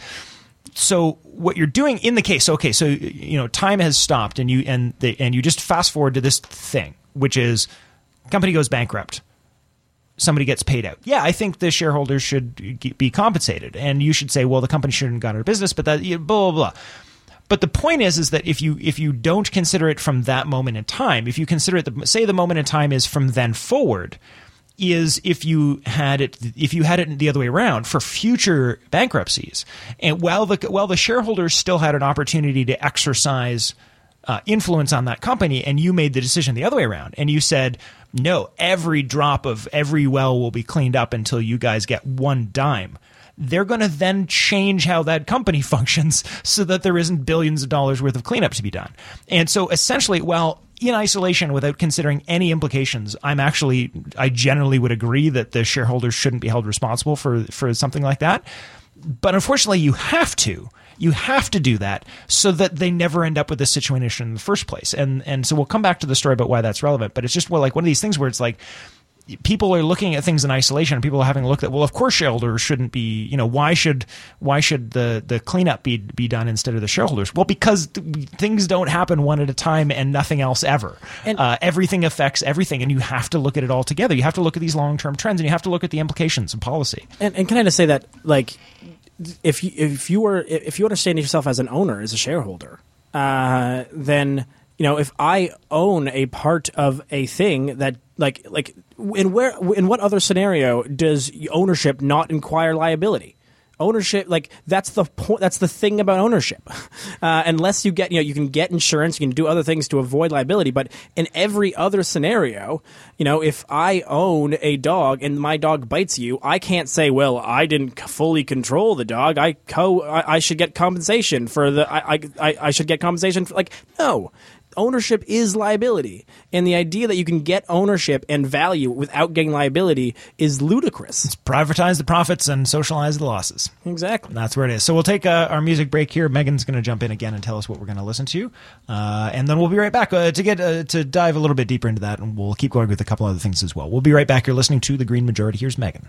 So what you're doing in the case, okay, so you know, time has stopped, and you and the, and you just fast forward to this thing, which is company goes bankrupt. Somebody gets paid out. Yeah, I think the shareholders should be compensated, and you should say, well, the company shouldn't have gone out of business, but that blah blah blah. But the point is, is that if you if you don't consider it from that moment in time, if you consider it, the, say the moment in time is from then forward, is if you had it if you had it the other way around for future bankruptcies, and while the while the shareholders still had an opportunity to exercise uh, influence on that company, and you made the decision the other way around, and you said no, every drop of every well will be cleaned up until you guys get one dime they're going to then change how that company functions so that there isn't billions of dollars worth of cleanup to be done. And so essentially, well, in isolation without considering any implications, I'm actually I generally would agree that the shareholders shouldn't be held responsible for for something like that. But unfortunately, you have to. You have to do that so that they never end up with this situation in the first place. And and so we'll come back to the story about why that's relevant. But it's just well like one of these things where it's like people are looking at things in isolation and people are having a look at well of course shareholders shouldn't be you know why should why should the the cleanup be be done instead of the shareholders well because th- things don't happen one at a time and nothing else ever and uh, everything affects everything and you have to look at it all together you have to look at these long-term trends and you have to look at the implications of policy and, and can i just say that like if you if you were if you understand yourself as an owner as a shareholder uh, then you know if i own a part of a thing that like like in where in what other scenario does ownership not inquire liability? Ownership like that's the point that's the thing about ownership. Uh, unless you get you know you can get insurance you can do other things to avoid liability but in every other scenario you know if i own a dog and my dog bites you i can't say well i didn't fully control the dog. I co i, I should get compensation for the I, I i should get compensation for like no ownership is liability, and the idea that you can get ownership and value without getting liability is ludicrous. Privatize the profits and socialize the losses. Exactly. That's where it is. So we'll take uh, our music break here. Megan's going to jump in again and tell us what we're going to listen to, uh, and then we'll be right back uh, to get uh, to dive a little bit deeper into that, and we'll keep going with a couple other things as well. We'll be right back. You're listening to the Green Majority. Here's Megan.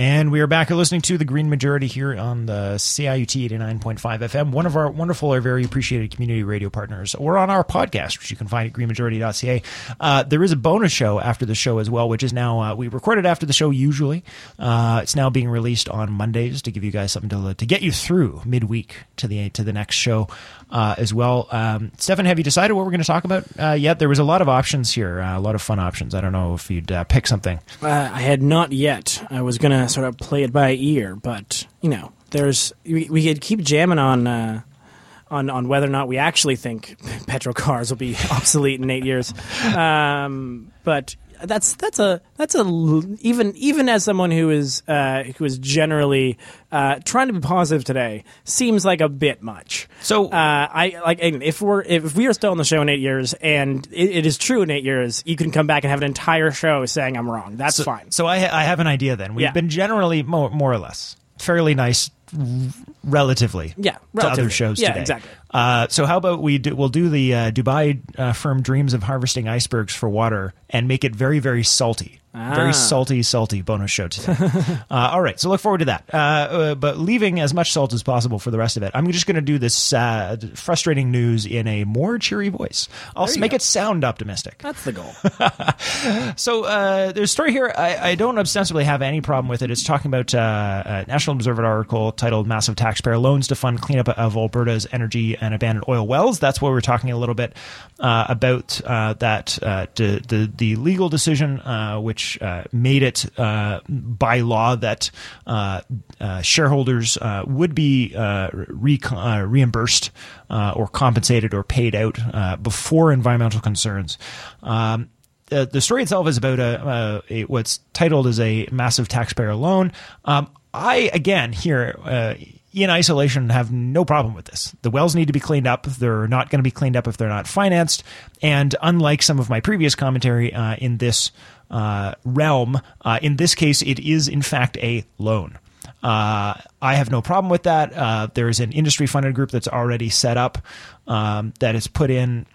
And we are back. You're listening to the Green Majority here on the CIUT 89.5 FM, one of our wonderful or very appreciated community radio partners, or on our podcast, which you can find at greenmajority.ca. Uh, there is a bonus show after the show as well, which is now, uh, we recorded after the show usually. Uh, it's now being released on Mondays to give you guys something to, to get you through midweek to the, to the next show uh, as well. Um, Stefan, have you decided what we're going to talk about uh, yet? There was a lot of options here, uh, a lot of fun options. I don't know if you'd uh, pick something. Uh, I had not yet. I was gonna sort of play it by ear, but you know, there's we, we could keep jamming on. Uh, on, on whether or not we actually think petrol cars will be obsolete in eight years, um, but that's that's a that's a even even as someone who is uh, who is generally uh, trying to be positive today seems like a bit much. So- uh, I like if we're if we are still on the show in eight years and it, it is true in eight years, you can come back and have an entire show saying I'm wrong. That's so, fine. So I, I have an idea then. We've Yeah. been generally more, more or less fairly nice, relatively. Yeah, To other shows Yeah, today. exactly. Uh, so how about we do, we'll do the uh, Dubai uh, firm dreams of harvesting icebergs for water and make it very very salty. Ah. Very salty, salty bonus show today. uh, all right, so look forward to that. Uh, uh, but leaving as much salt as possible for the rest of it. I'm just going to do this sad, frustrating news in a more cheery voice. I'll make go. it sound optimistic. That's the goal. So uh, there's a story here. I, I don't ostensibly have any problem with it. It's talking about uh, a National Observer article titled "Massive Taxpayer Loans to Fund Cleanup of Alberta's Energy and Abandoned Oil Wells." That's where we're talking a little bit uh, about uh, that uh, the, the the legal decision uh, which uh, made it uh, by law that uh, uh, shareholders would be re- reimbursed or compensated or paid out before environmental concerns. Um, the story itself is about a, a what's titled as a massive taxpayer loan. Um, I again here in isolation have no problem with this. The wells need to be cleaned up. They're not going to be cleaned up if they're not financed. And unlike some of my previous commentary uh, in this uh, realm, uh, in this case, it is in fact a loan. Uh, I have no problem with that. Uh, there is an industry funded group that's already set up um, that has put in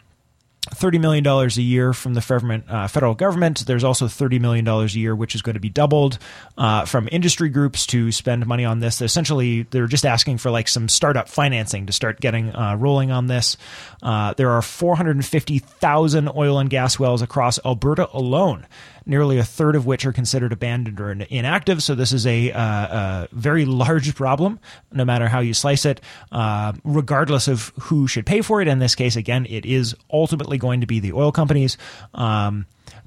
thirty million dollars a year from the federal uh, federal government. There's also thirty million dollars a year, which is going to be doubled uh, from industry groups to spend money on this. Essentially, they're just asking for like some startup financing to start getting uh, rolling on this. Uh, there are four hundred and fifty thousand oil and gas wells across Alberta alone. Nearly a third of which are considered abandoned or inactive. So this is a, uh, a very large problem, no matter how you slice it, uh, regardless of who should pay for it. In this case, again, it is ultimately going to be the oil companies. Um,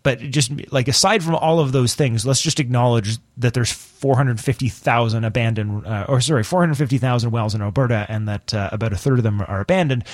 but just like aside from all of those things, let's just acknowledge that there's 450,000 abandoned, uh, or sorry, 450,000 wells in Alberta, and that uh, about a third of them are abandoned.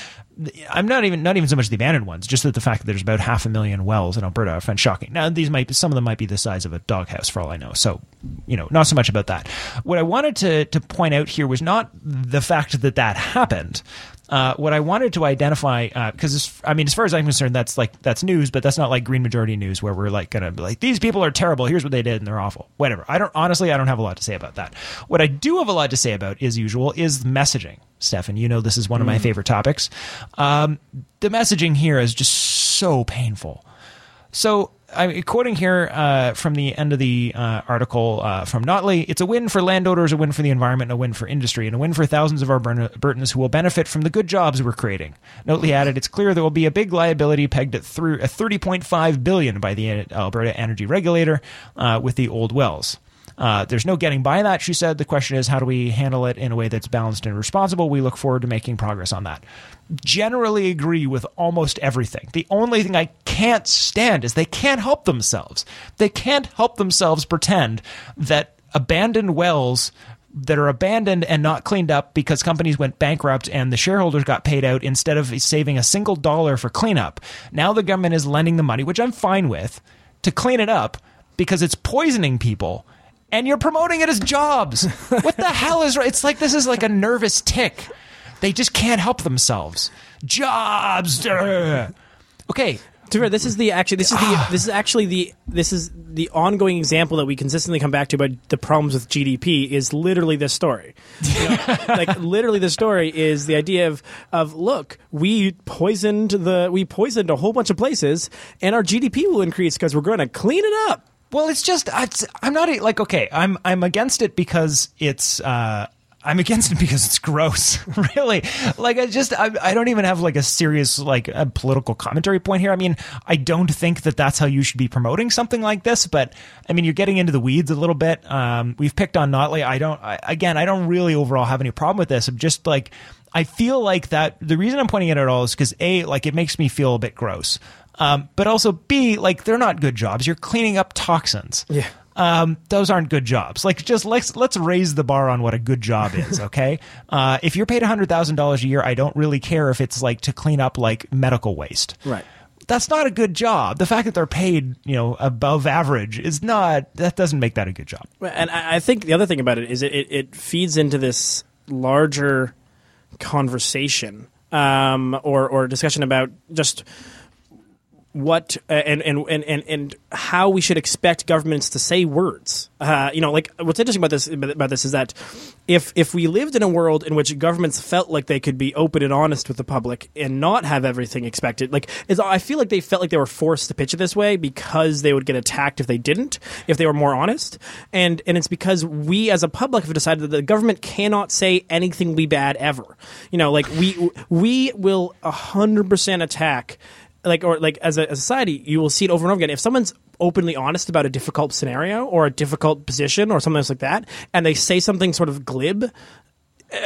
I'm not even not even so much the abandoned ones, just that the fact that there's about half a million wells in Alberta I find shocking. Now these might some of them might be the size of a doghouse for all I know. So you know, not so much about that. What I wanted to to point out here was not the fact that that happened. Uh, what I wanted to identify, because I mean, as far as I'm concerned, that's like that's news, but that's not like Green Majority news where we're like gonna be like these people are terrible. Here's what they did, and they're awful. Whatever. I don't honestly, I don't have a lot to say about that. What I do have a lot to say about, as usual, is messaging. Stefan, you know this is one of my favorite topics. Um, the messaging here is just so painful. So I'm quoting here uh, from the end of the uh, article uh, from Notley. It's a win for landowners, a win for the environment, a win for industry, and a win for thousands of Albertans who will benefit from the good jobs we're creating. Notley added, "It's clear there will be a big liability pegged at through a 30.5 billion by the Alberta Energy Regulator uh, with the old wells." Uh, there's no getting by that, she said. The question is, how do we handle it in a way that's balanced and responsible? We look forward to making progress on that. Generally agree with almost everything. The only thing I can't stand is they can't help themselves. They can't help themselves pretend that abandoned wells that are abandoned and not cleaned up because companies went bankrupt and the shareholders got paid out instead of saving a single dollar for cleanup. Now the government is lending the money, which I'm fine with, to clean it up because it's poisoning people and you're promoting it as jobs. what the hell is right? It's like this is like a nervous tic. They just can't help themselves. Jobs. Okay, To be fair, this is the actually this is the ah. this is actually the this is the ongoing example that we consistently come back to about the problems with GDP is literally this story. You know, like literally the story is the idea of of look, we poisoned the we poisoned a whole bunch of places and our GDP will increase because we're going to clean it up. Well, it's just it's, I'm not like okay. I'm I'm against it because it's. Uh, I'm against it because it's gross. really, like I just I, I don't even have like a serious like a political commentary point here. I mean, I don't think that that's how you should be promoting something like this. But I mean, you're getting into the weeds a little bit. Um, we've picked on Notley. I don't. I, again, I don't really overall have any problem with this. I'm just like. I feel like that the reason I'm pointing it at all is because A, like it makes me feel a bit gross. Um, but also B, like they're not good jobs. You're cleaning up toxins. Yeah. Um, those aren't good jobs. Like just let's let's raise the bar on what a good job is, okay? uh, if you're paid hundred thousand dollars a year, I don't really care if it's like to clean up like medical waste. Right. That's not a good job. The fact that they're paid, you know, above average is not. That doesn't make that a good job. And I I think the other thing about it is it, it, it feeds into this larger conversation um, or or discussion about just what uh, and, and and and how we should expect governments to say words. Uh, you know, like what's interesting about this about this is that if if we lived in a world in which governments felt like they could be open and honest with the public and not have everything expected, like I feel like they felt like they were forced to pitch it this way because they would get attacked if they didn't, if they were more honest, and and it's because we as a public have decided that the government cannot say anything be bad ever. You know, like we we will hundred percent attack like or like as a, a society you will see it over and over again. If someone's openly honest about a difficult scenario or a difficult position or something like that and they say something sort of glib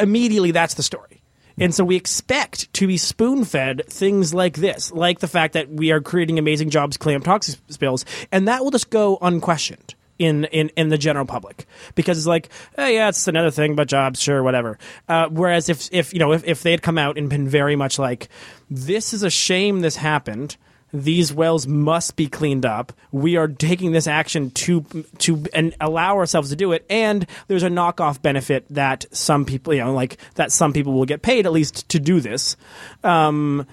immediately that's the story. And so we expect to be spoon fed things like this, like the fact that we are creating amazing jobs, up toxic spills, and that will just go unquestioned in, in, in the general public because it's like, hey, yeah, it's another thing, but jobs, sure, whatever. Uh, whereas if, if you know if, if they had come out and been very much like, this is a shame this happened. These wells must be cleaned up. We are taking this action to to and allow ourselves to do it. And there's a knockoff benefit that some people, you know, like that some people will get paid at least to do this. Um,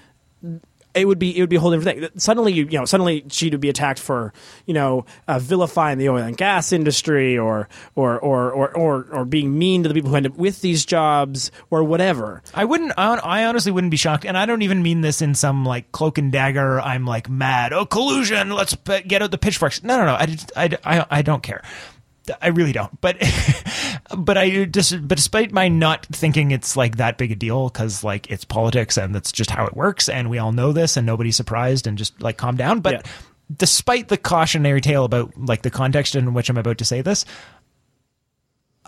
it would be it would be a whole different thing. Suddenly, you, know, suddenly she would be attacked for you know uh, vilifying the oil and gas industry or or, or or or or being mean to the people who end up with these jobs or whatever. I wouldn't. I, honestly wouldn't be shocked, and I don't even mean this in some like cloak and dagger. I'm like mad. Oh, collusion! Let's get out the pitchforks. No, no, no. I just, I, I, I don't care. I really don't. But, but I just, but despite my not thinking it's like that big a deal because like it's politics and that's just how it works, and we all know this, and nobody's surprised, and just like calm down. But Yeah. despite the cautionary tale about like the context in which I'm about to say this,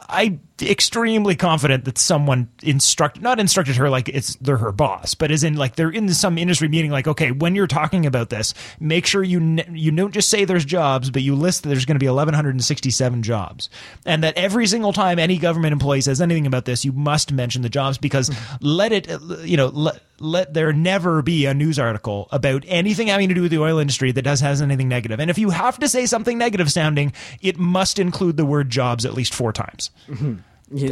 I'm extremely confident that someone instruct not instructed her like it's they're her boss, but as in like they're in some industry meeting. Like, okay, when you're talking about this, make sure you n- you don't just say there's jobs, but you list that there's going to be 1,167 jobs, and that every single time any government employee says anything about this, you must mention the jobs because mm-hmm. let it you know let let there never be a news article about anything having to do with the oil industry that does has anything negative. And if you have to say something negative sounding, it must include the word jobs at least four times. Mm-hmm.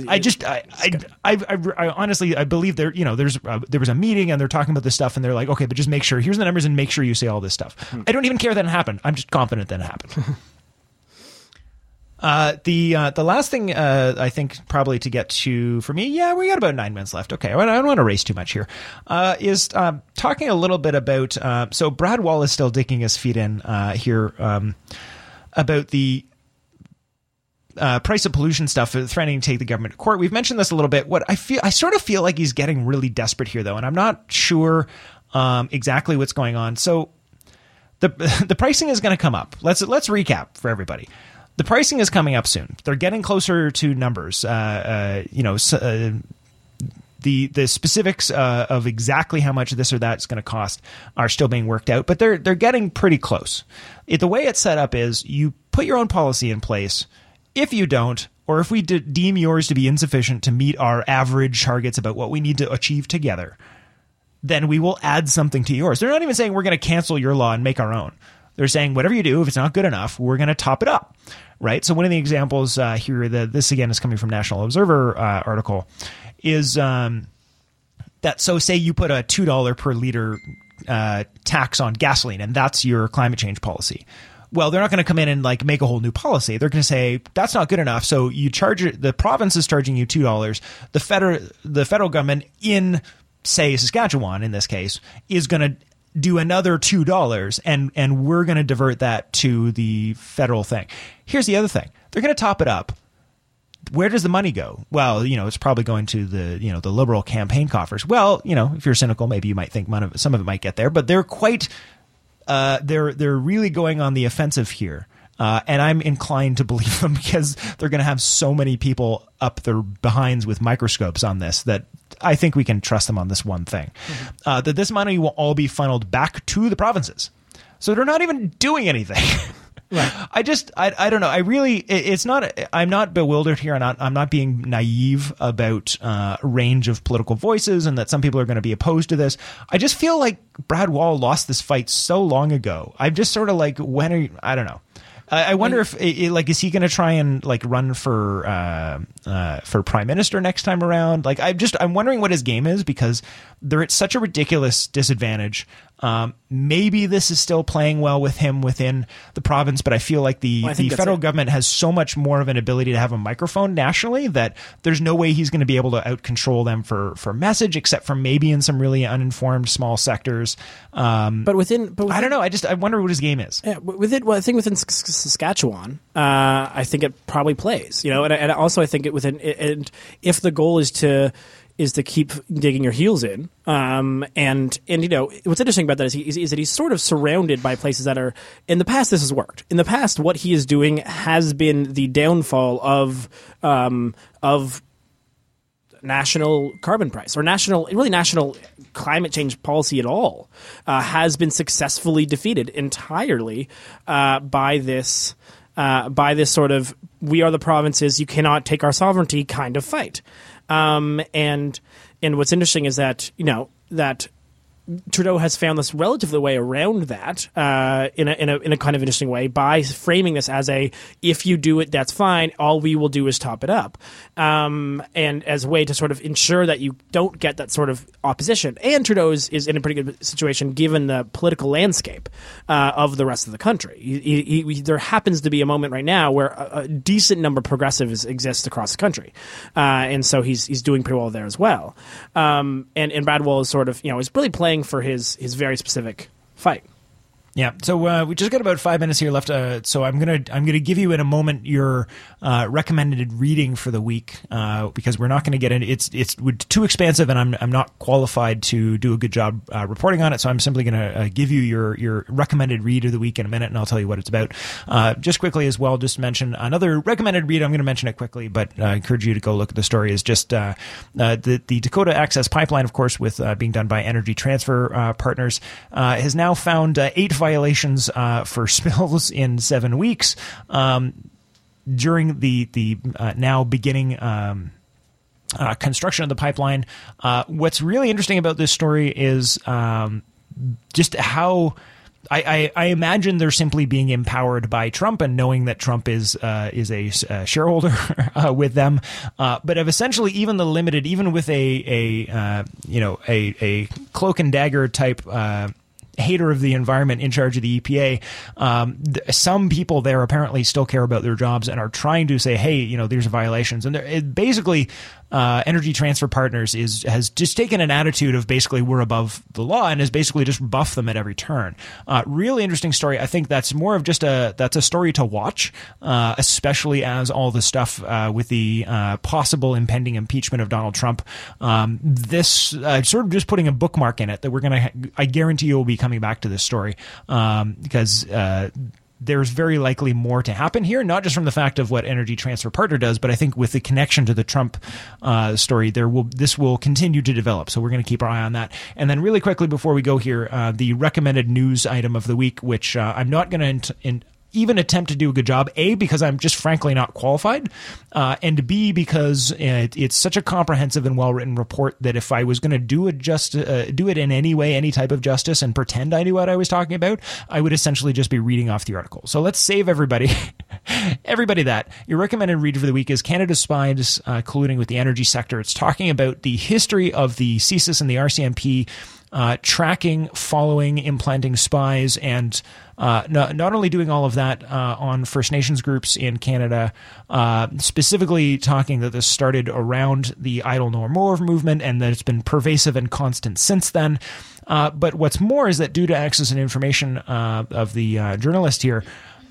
I just, I, I, I, I, I honestly, I believe there, you know, there's, uh, there was a meeting and they're talking about this stuff and they're like, okay, but just make sure, here's the numbers and make sure you say all this stuff. I don't even care that it happened. I'm just confident that it happened. Uh, the uh, the last thing uh, I think probably to get to for me, yeah, we got about nine minutes left. Okay, I don't want to race too much here. Uh, is um, talking a little bit about uh, so Brad Wall is still digging his feet in uh, here um, about the uh, price of pollution stuff, threatening to take the government to court. We've mentioned this a little bit. What I feel, I sort of feel like he's getting really desperate here, though, and I'm not sure um, exactly what's going on. So the the pricing is going to come up. Let's let's recap for everybody. The pricing is coming up soon. They're getting closer to numbers. Uh, uh, you know. uh, the the specifics uh, of exactly how much this or that is going to cost are still being worked out, but they're they're getting pretty close. It, the way it's set up is you put your own policy in place. If you don't, or if we de- deem yours to be insufficient to meet our average targets about what we need to achieve together, then we will add something to yours. They're not even saying we're going to cancel your law and make our own. They're saying whatever you do, if it's not good enough, we're going to top it up, right? So one of the examples uh, here, the, this again is coming from National Observer uh, article, is um, that so say you put a two dollar per liter uh, tax on gasoline, and that's your climate change policy. Well, they're not going to come in and like make a whole new policy. They're going to say that's not good enough. So you charge. The province is charging you two dollars. The federal the federal government in say Saskatchewan in this case is going to do another two dollars, and and we're going to divert that to the federal thing. Here's the other thing: they're going to top it up where does the money go? Well, you know, it's probably going to the you know the liberal campaign coffers. Well, you know, if you're cynical, maybe you might think some of it might get there, but they're quite uh, they're they're really going on the offensive here. Uh, and I'm inclined to believe them because they're going to have so many people up their behinds with microscopes on this that I think we can trust them on this one thing. Mm-hmm. Uh, that this money will all be funneled back to the provinces. So they're not even doing anything. I just, I, I don't know. I really, it, it's not, I'm not bewildered here. I'm not, I'm not being naive about uh, range of political voices and that some people are going to be opposed to this. I just feel like Brad Wall lost this fight so long ago. I'm just sort of like, when are you, I don't know. I, wonder if, like, is he going to try and like run for uh, uh, for prime minister next time around? Like, I'm just I'm wondering what his game is because they're at such a ridiculous disadvantage um, maybe this is still playing well with him within the province, but I feel like the, well, the federal it. government has so much more of an ability to have a microphone nationally that there's no way he's going to be able to out control them for, for message, except for maybe in some really uninformed small sectors. Um, but within, but within, I don't know. I just I wonder what his game is. Yeah, within, well, I think within Saskatchewan, uh, I think it probably plays. You know, and, and also I think it within, and if the goal is to is to keep digging your heels in. Um, and and you know what's interesting about that is, he, is, is that he's sort of surrounded by places that are in the past. This has worked. In the past, what he is doing has been the downfall of um, of national carbon price or national really national climate change policy at all uh, has been successfully defeated entirely uh, by this uh, by this sort of we are the provinces you cannot take our sovereignty kind of fight um, and and what's interesting is that you know that Trudeau has found this relatively way around that uh, in, a, in, a, in a kind of interesting way by framing this as a if you do it, that's fine. All we will do is top it up, um, and as a way to sort of ensure that you don't get that sort of opposition. And Trudeau is, is in a pretty good situation given the political landscape uh, of the rest of the country. He, he, he, there happens to be a moment right now where a, a decent number of progressives exist across the country, uh, and so he's he's doing pretty well there as well. Um, and and Brad Wall is sort of you know is really playing for his his very specific fight. Yeah. So uh, we just got about five minutes here left. Uh, so I'm gonna I'm gonna give you in a moment your uh, recommended reading for the week uh, because we're not to get into it's it's too expansive and I'm I'm not qualified to do a good job uh, reporting on it. So I'm simply to uh, give you your your recommended read of the week in a minute and I'll tell you what it's about. just quickly as well, just mention another recommended read. I'm to mention it quickly, but I encourage you to go look at the story. Is just the the Dakota Access Pipeline, of course, with being done by Energy Transfer Partners, has now found eight violations uh, for spills in seven weeks um, during the the uh, now beginning. Um, uh, construction of the pipeline. Uh, what's really interesting about this story is um, just how I, I, I, imagine they're simply being empowered by Trump and knowing that Trump is uh, is a, a shareholder uh, with them, uh, but have essentially even the limited, even with a a you know a a cloak and dagger type hater of the environment in charge of the EPA, um, th- some people there apparently still care about their jobs and are trying to say, hey, you know, there's violations. And it basically, uh, Energy Transfer Partners is has just taken an attitude of basically we're above the law and has basically just buffed them at every turn. Uh, really interesting story. I think that's more of just a that's a story to watch, uh, especially as all the stuff uh, with the uh, possible impending impeachment of Donald Trump. Um, this uh, sort of just putting a bookmark in it that we're gonna. Ha- I guarantee you will be coming back to this story um, because there's very likely more to happen here, not just from the fact of what Energy Transfer Partner does, but I think with the connection to the Trump uh, story, there will this will continue to develop. So we're going to keep our eye on that. And then, really quickly before we go here, uh, the recommended news item of the week, which uh, I'm not going to even attempt to do a good job. A because I'm just frankly not qualified, uh, and B because it, it's such a comprehensive and well written report that if I was going to do it just uh, do it in any way, any type of justice, and pretend I knew what I was talking about, I would essentially just be reading off the article. So let's save everybody everybody that. Your recommended read for the week is Canada's Spies uh, colluding with the energy sector. It's talking about the history of the CSIS and the RCMP uh, tracking, following, implanting spies, and uh, not, not, only doing all of that uh, on First Nations groups in Canada, uh, specifically talking that this started around the Idle No More movement and that it's been pervasive and constant since then. Uh, but what's more is that due to access and information uh, of the journalist here,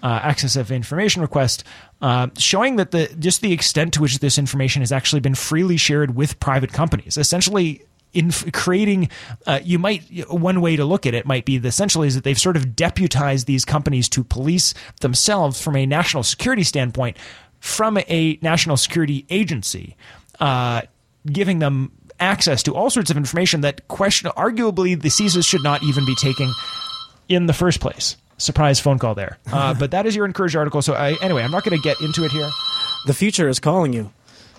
access of information request, uh, showing that the just the extent to which this information has actually been freely shared with private companies. Essentially, in creating, uh, you might one way to look at it might be the, essentially is that they've sort of deputized these companies to police themselves from a national security standpoint from a national security agency, uh, giving them access to all sorts of information that question arguably the CSIS should not even be taking in the first place surprise phone call there. Uh, but that is your encouraged article. So I, anyway, I'm not going to get into it here. The future is calling you.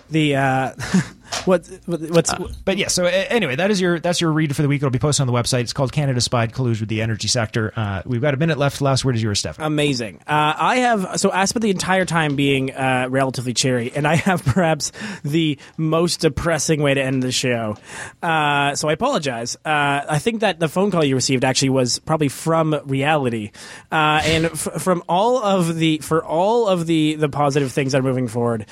The uh, what, what's uh, but yeah so uh, anyway that is your that's your read for the week. It'll be posted on the website. It's called canada spied colludes with the energy sector. Uh, we've got a minute left. Last word is yours steph. Amazing. Uh, i have so i spent the entire time being uh, relatively cheery and i have perhaps the most depressing way to end the show. Uh, so i apologize. I think that the phone call you received actually was probably from reality. And f- from all of the for all of the the positive things that are moving forward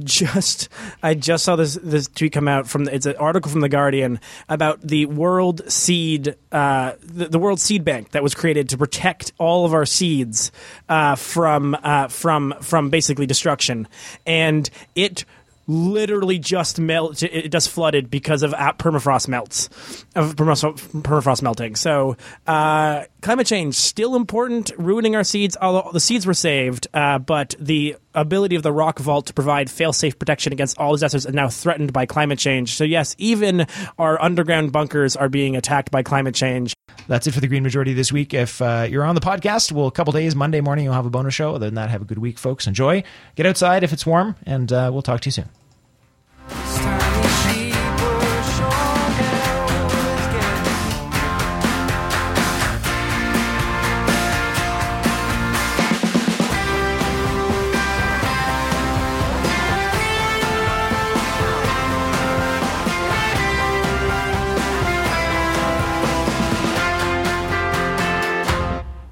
just i just saw this this tweet come out from it's an article from the Guardian about the World Seed uh, the, the, World Seed Bank that was created to protect all of our seeds uh, from uh, from from basically destruction, and it literally just melt it just flooded because of permafrost melts of permafrost melting. So uh, climate change still important ruining our seeds. Although the seeds were saved uh, but the ability of the rock vault to provide fail-safe protection against all disasters is now threatened by climate change. So yes even our underground bunkers are being attacked by climate change. That's it for the green majority this week. If uh, you're on the podcast well a couple days monday morning you'll have a bonus show. Other than that have a good week folks. Enjoy. Get outside if it's warm and uh, we'll talk to you soon